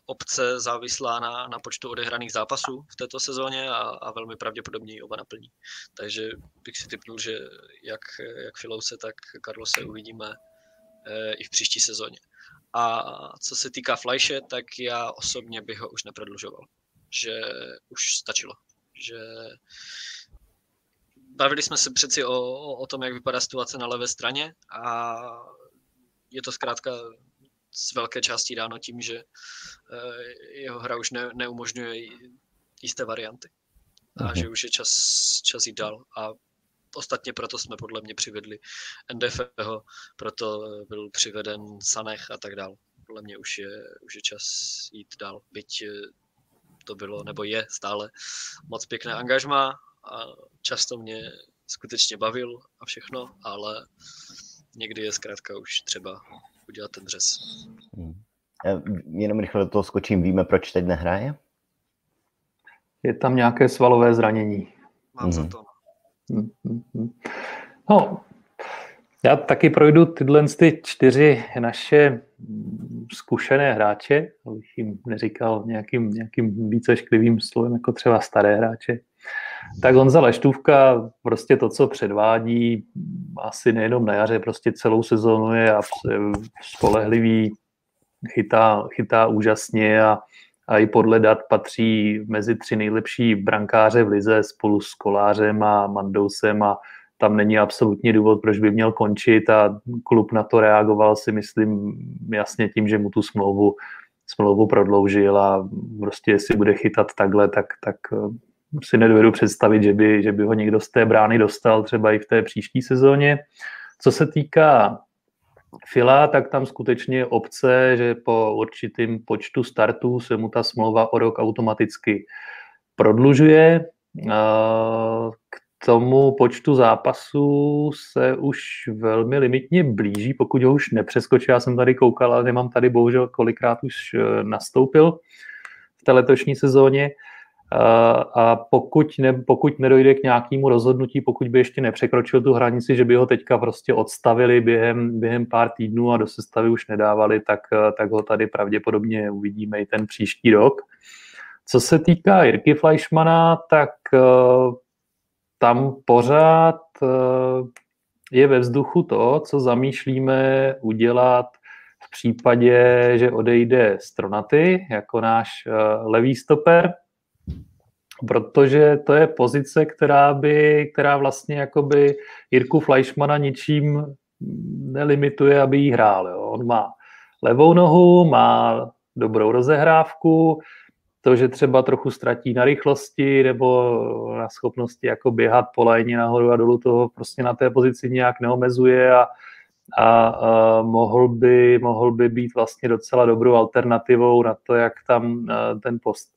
obce závislá na, na počtu odehraných zápasů v této sezóně a, a velmi pravděpodobně ji oba naplní. Takže bych si typnul, že jak, jak Filouse, tak Carlose uvidíme i v příští sezóně. A co se týká Fleische, tak já osobně bych ho už neprodlužoval. Že už stačilo. Že bavili jsme se přeci o, o tom, jak vypadá situace na levé straně a je to zkrátka z velké části dáno tím, že eh, jeho hra už ne, neumožňuje jisté varianty. A mhm. že už je čas, čas jít dál. A ostatně proto jsme podle mě přivedli NDFho, proto byl přiveden Sanech a tak dál. Podle mě už je, už je čas jít dál, byť eh, to bylo, nebo je stále moc pěkné angažma a často mě skutečně bavil a všechno, ale někdy je zkrátka už třeba udělat ten dřez. Hmm. Jenom rychle do toho skočím, víme, proč teď nehraje? Je tam nějaké svalové zranění. Mám mm. za to. No, já taky projdu tyhle ty čtyři naše zkušené hráče, abych jim neříkal nějakým, nějakým více šklivým slovem, jako třeba staré hráče. Tak Honza Leštůvka prostě to, co předvádí, asi nejenom na jaře, prostě celou sezónu je spolehlivý, chytá, chytá úžasně a a i podle dat patří mezi tři nejlepší brankáře v lize spolu s Kolářem a Mandousem a tam není absolutně důvod, proč by měl končit a klub na to reagoval si myslím jasně tím, že mu tu smlouvu, smlouvu prodloužil a prostě jestli bude chytat takhle, tak, tak eh, si nedovedu představit, že by, že by ho někdo z té brány dostal třeba i v té příští sezóně. Co se týká Fila, tak tam skutečně obce, že po určitým počtu startů se mu ta smlouva o rok automaticky prodlužuje. K tomu počtu zápasů se už velmi limitně blíží, pokud ho už nepřeskočí. Já jsem tady koukal, ale nemám tady bohužel kolikrát už e, nastoupil v té letošní sezóně. A pokud, ne, pokud nedojde k nějakému rozhodnutí, pokud by ještě nepřekročil tu hranici, že by ho teďka prostě odstavili během, během pár týdnů a do sestavy už nedávali, tak, tak ho tady pravděpodobně uvidíme i ten příští rok. Co se týká Jirky Fleischmana, tak tam pořád uh, je ve vzduchu to, co zamýšlíme udělat v případě, že odejde Stronaty jako náš uh, levý stoper, protože to je pozice, která by, která vlastně jakoby Jirku Fleischmana ničím nelimituje, aby jí hrál. Jo. On má levou nohu, má dobrou rozehrávku, to, že třeba trochu ztratí na rychlosti nebo na schopnosti jako běhat po lajně nahoru a dolů, toho prostě na té pozici nějak neomezuje a, a, a mohl, by, mohl by být vlastně docela dobrou alternativou na to, jak tam ten post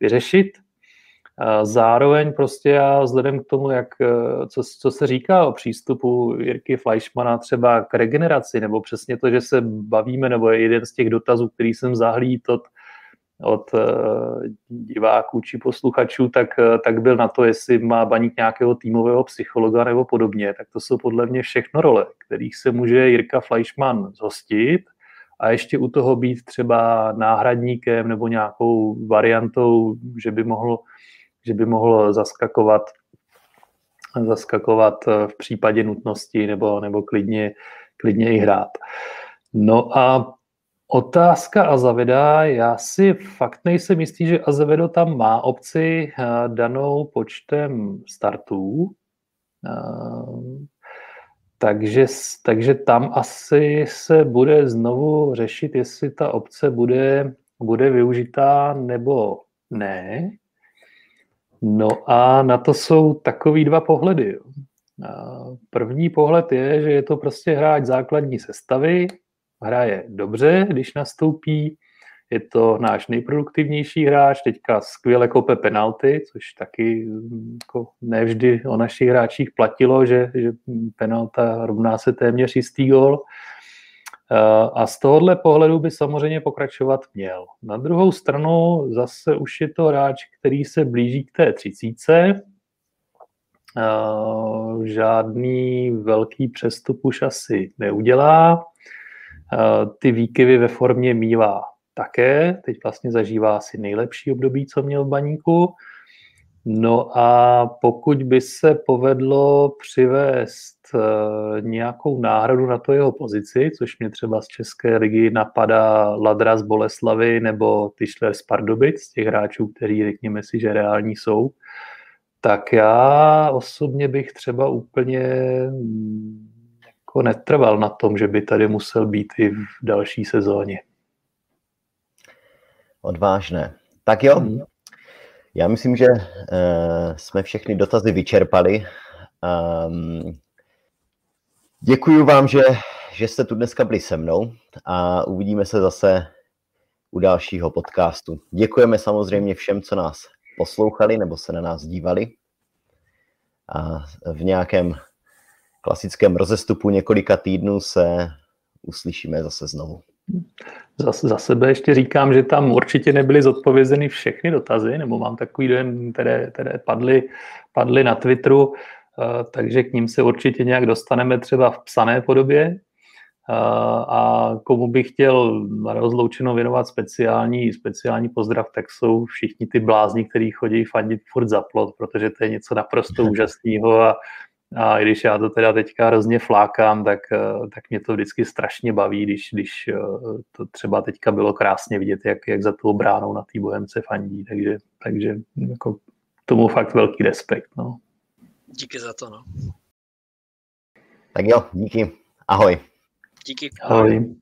vyřešit. Zároveň prostě já vzhledem k tomu, jak, e, co, co se říká o přístupu Jirky Fleischmana třeba k regeneraci, nebo přesně to, že se bavíme, nebo je jeden z těch dotazů, který jsem zahlíd od, od e, diváků či posluchačů, tak, e, tak byl na to, jestli má baník nějakého týmového psychologa nebo podobně, tak to jsou podle mě všechno role, kterých se může Jirka Fleischmann zhostit a ještě u toho být třeba náhradníkem nebo nějakou variantou, že by mohl že by mohl zaskakovat, zaskakovat v případě nutnosti nebo, nebo klidně, klidně i hrát. No a Otázka Azaveda, já si fakt nejsem jistý, že Azevedo tam má opci eh, danou počtem startů, eh, takže, takže tam asi se bude znovu řešit, jestli ta opce bude, bude využitá nebo ne. No a na to jsou takový dva pohledy. První pohled je, že je to prostě hráč základní sestavy, hraje dobře, když nastoupí, je to náš nejproduktivnější hráč, teďka skvěle kope penalty, což taky jako nevždy o našich hráčích platilo, že, že penalta rovná se téměř jistý gol. A z tohohle pohledu by samozřejmě pokračovat měl. Na druhou stranu zase už je to hráč, který se blíží k té třicíce. Žádný velký přestup už asi neudělá. Ty výkyvy ve formě mívá také. Teď vlastně zažívá asi nejlepší období, co měl v baníku. No a pokud by se povedlo přivést eh, nějakou náhradu na to jeho pozici, což mě třeba z České ligy napadá Ladra z Boleslavy nebo Tyšler z Pardubic, z těch hráčů, kteří řekněme si, že reální jsou, tak já osobně bych třeba úplně jako netrval na tom, že by tady musel být i v další sezóně. Odvážné. Tak jo, hmm. já myslím, že uh, jsme všechny dotazy vyčerpali. Um, děkuji vám, že, že jste tu dneska byli se mnou a uvidíme se zase u dalšího podcastu. Děkujeme samozřejmě všem, co nás poslouchali nebo se na nás dívali. A v nějakém klasickém rozestupu několika týdnů se uslyšíme zase znovu. Za, za sebe ještě říkám, že tam určitě nebyly zodpovězeny všechny dotazy, nebo mám takový dojem, které, které padly, padly na Twitteru, eh, takže k ním se určitě nějak dostaneme třeba v psané podobě. Eh, a komu bych chtěl rozloučeno věnovat speciální, speciální pozdrav, tak jsou všichni ty blázni, kteří chodí fandit furt za plot, protože to je něco naprosto úžasného a a i když já to teda teďka hrozně flákám, tak, eh, tak mě to vždycky strašně baví, když, když eh, to třeba teďka bylo krásně vidět, jak, jak za tou bránou na té bohemce fandí. Takže, takže jako tomu fakt velký respekt. No. Díky za to. No. Tak jo, díky. Ahoj. Díky. Ahoj. Ahoj.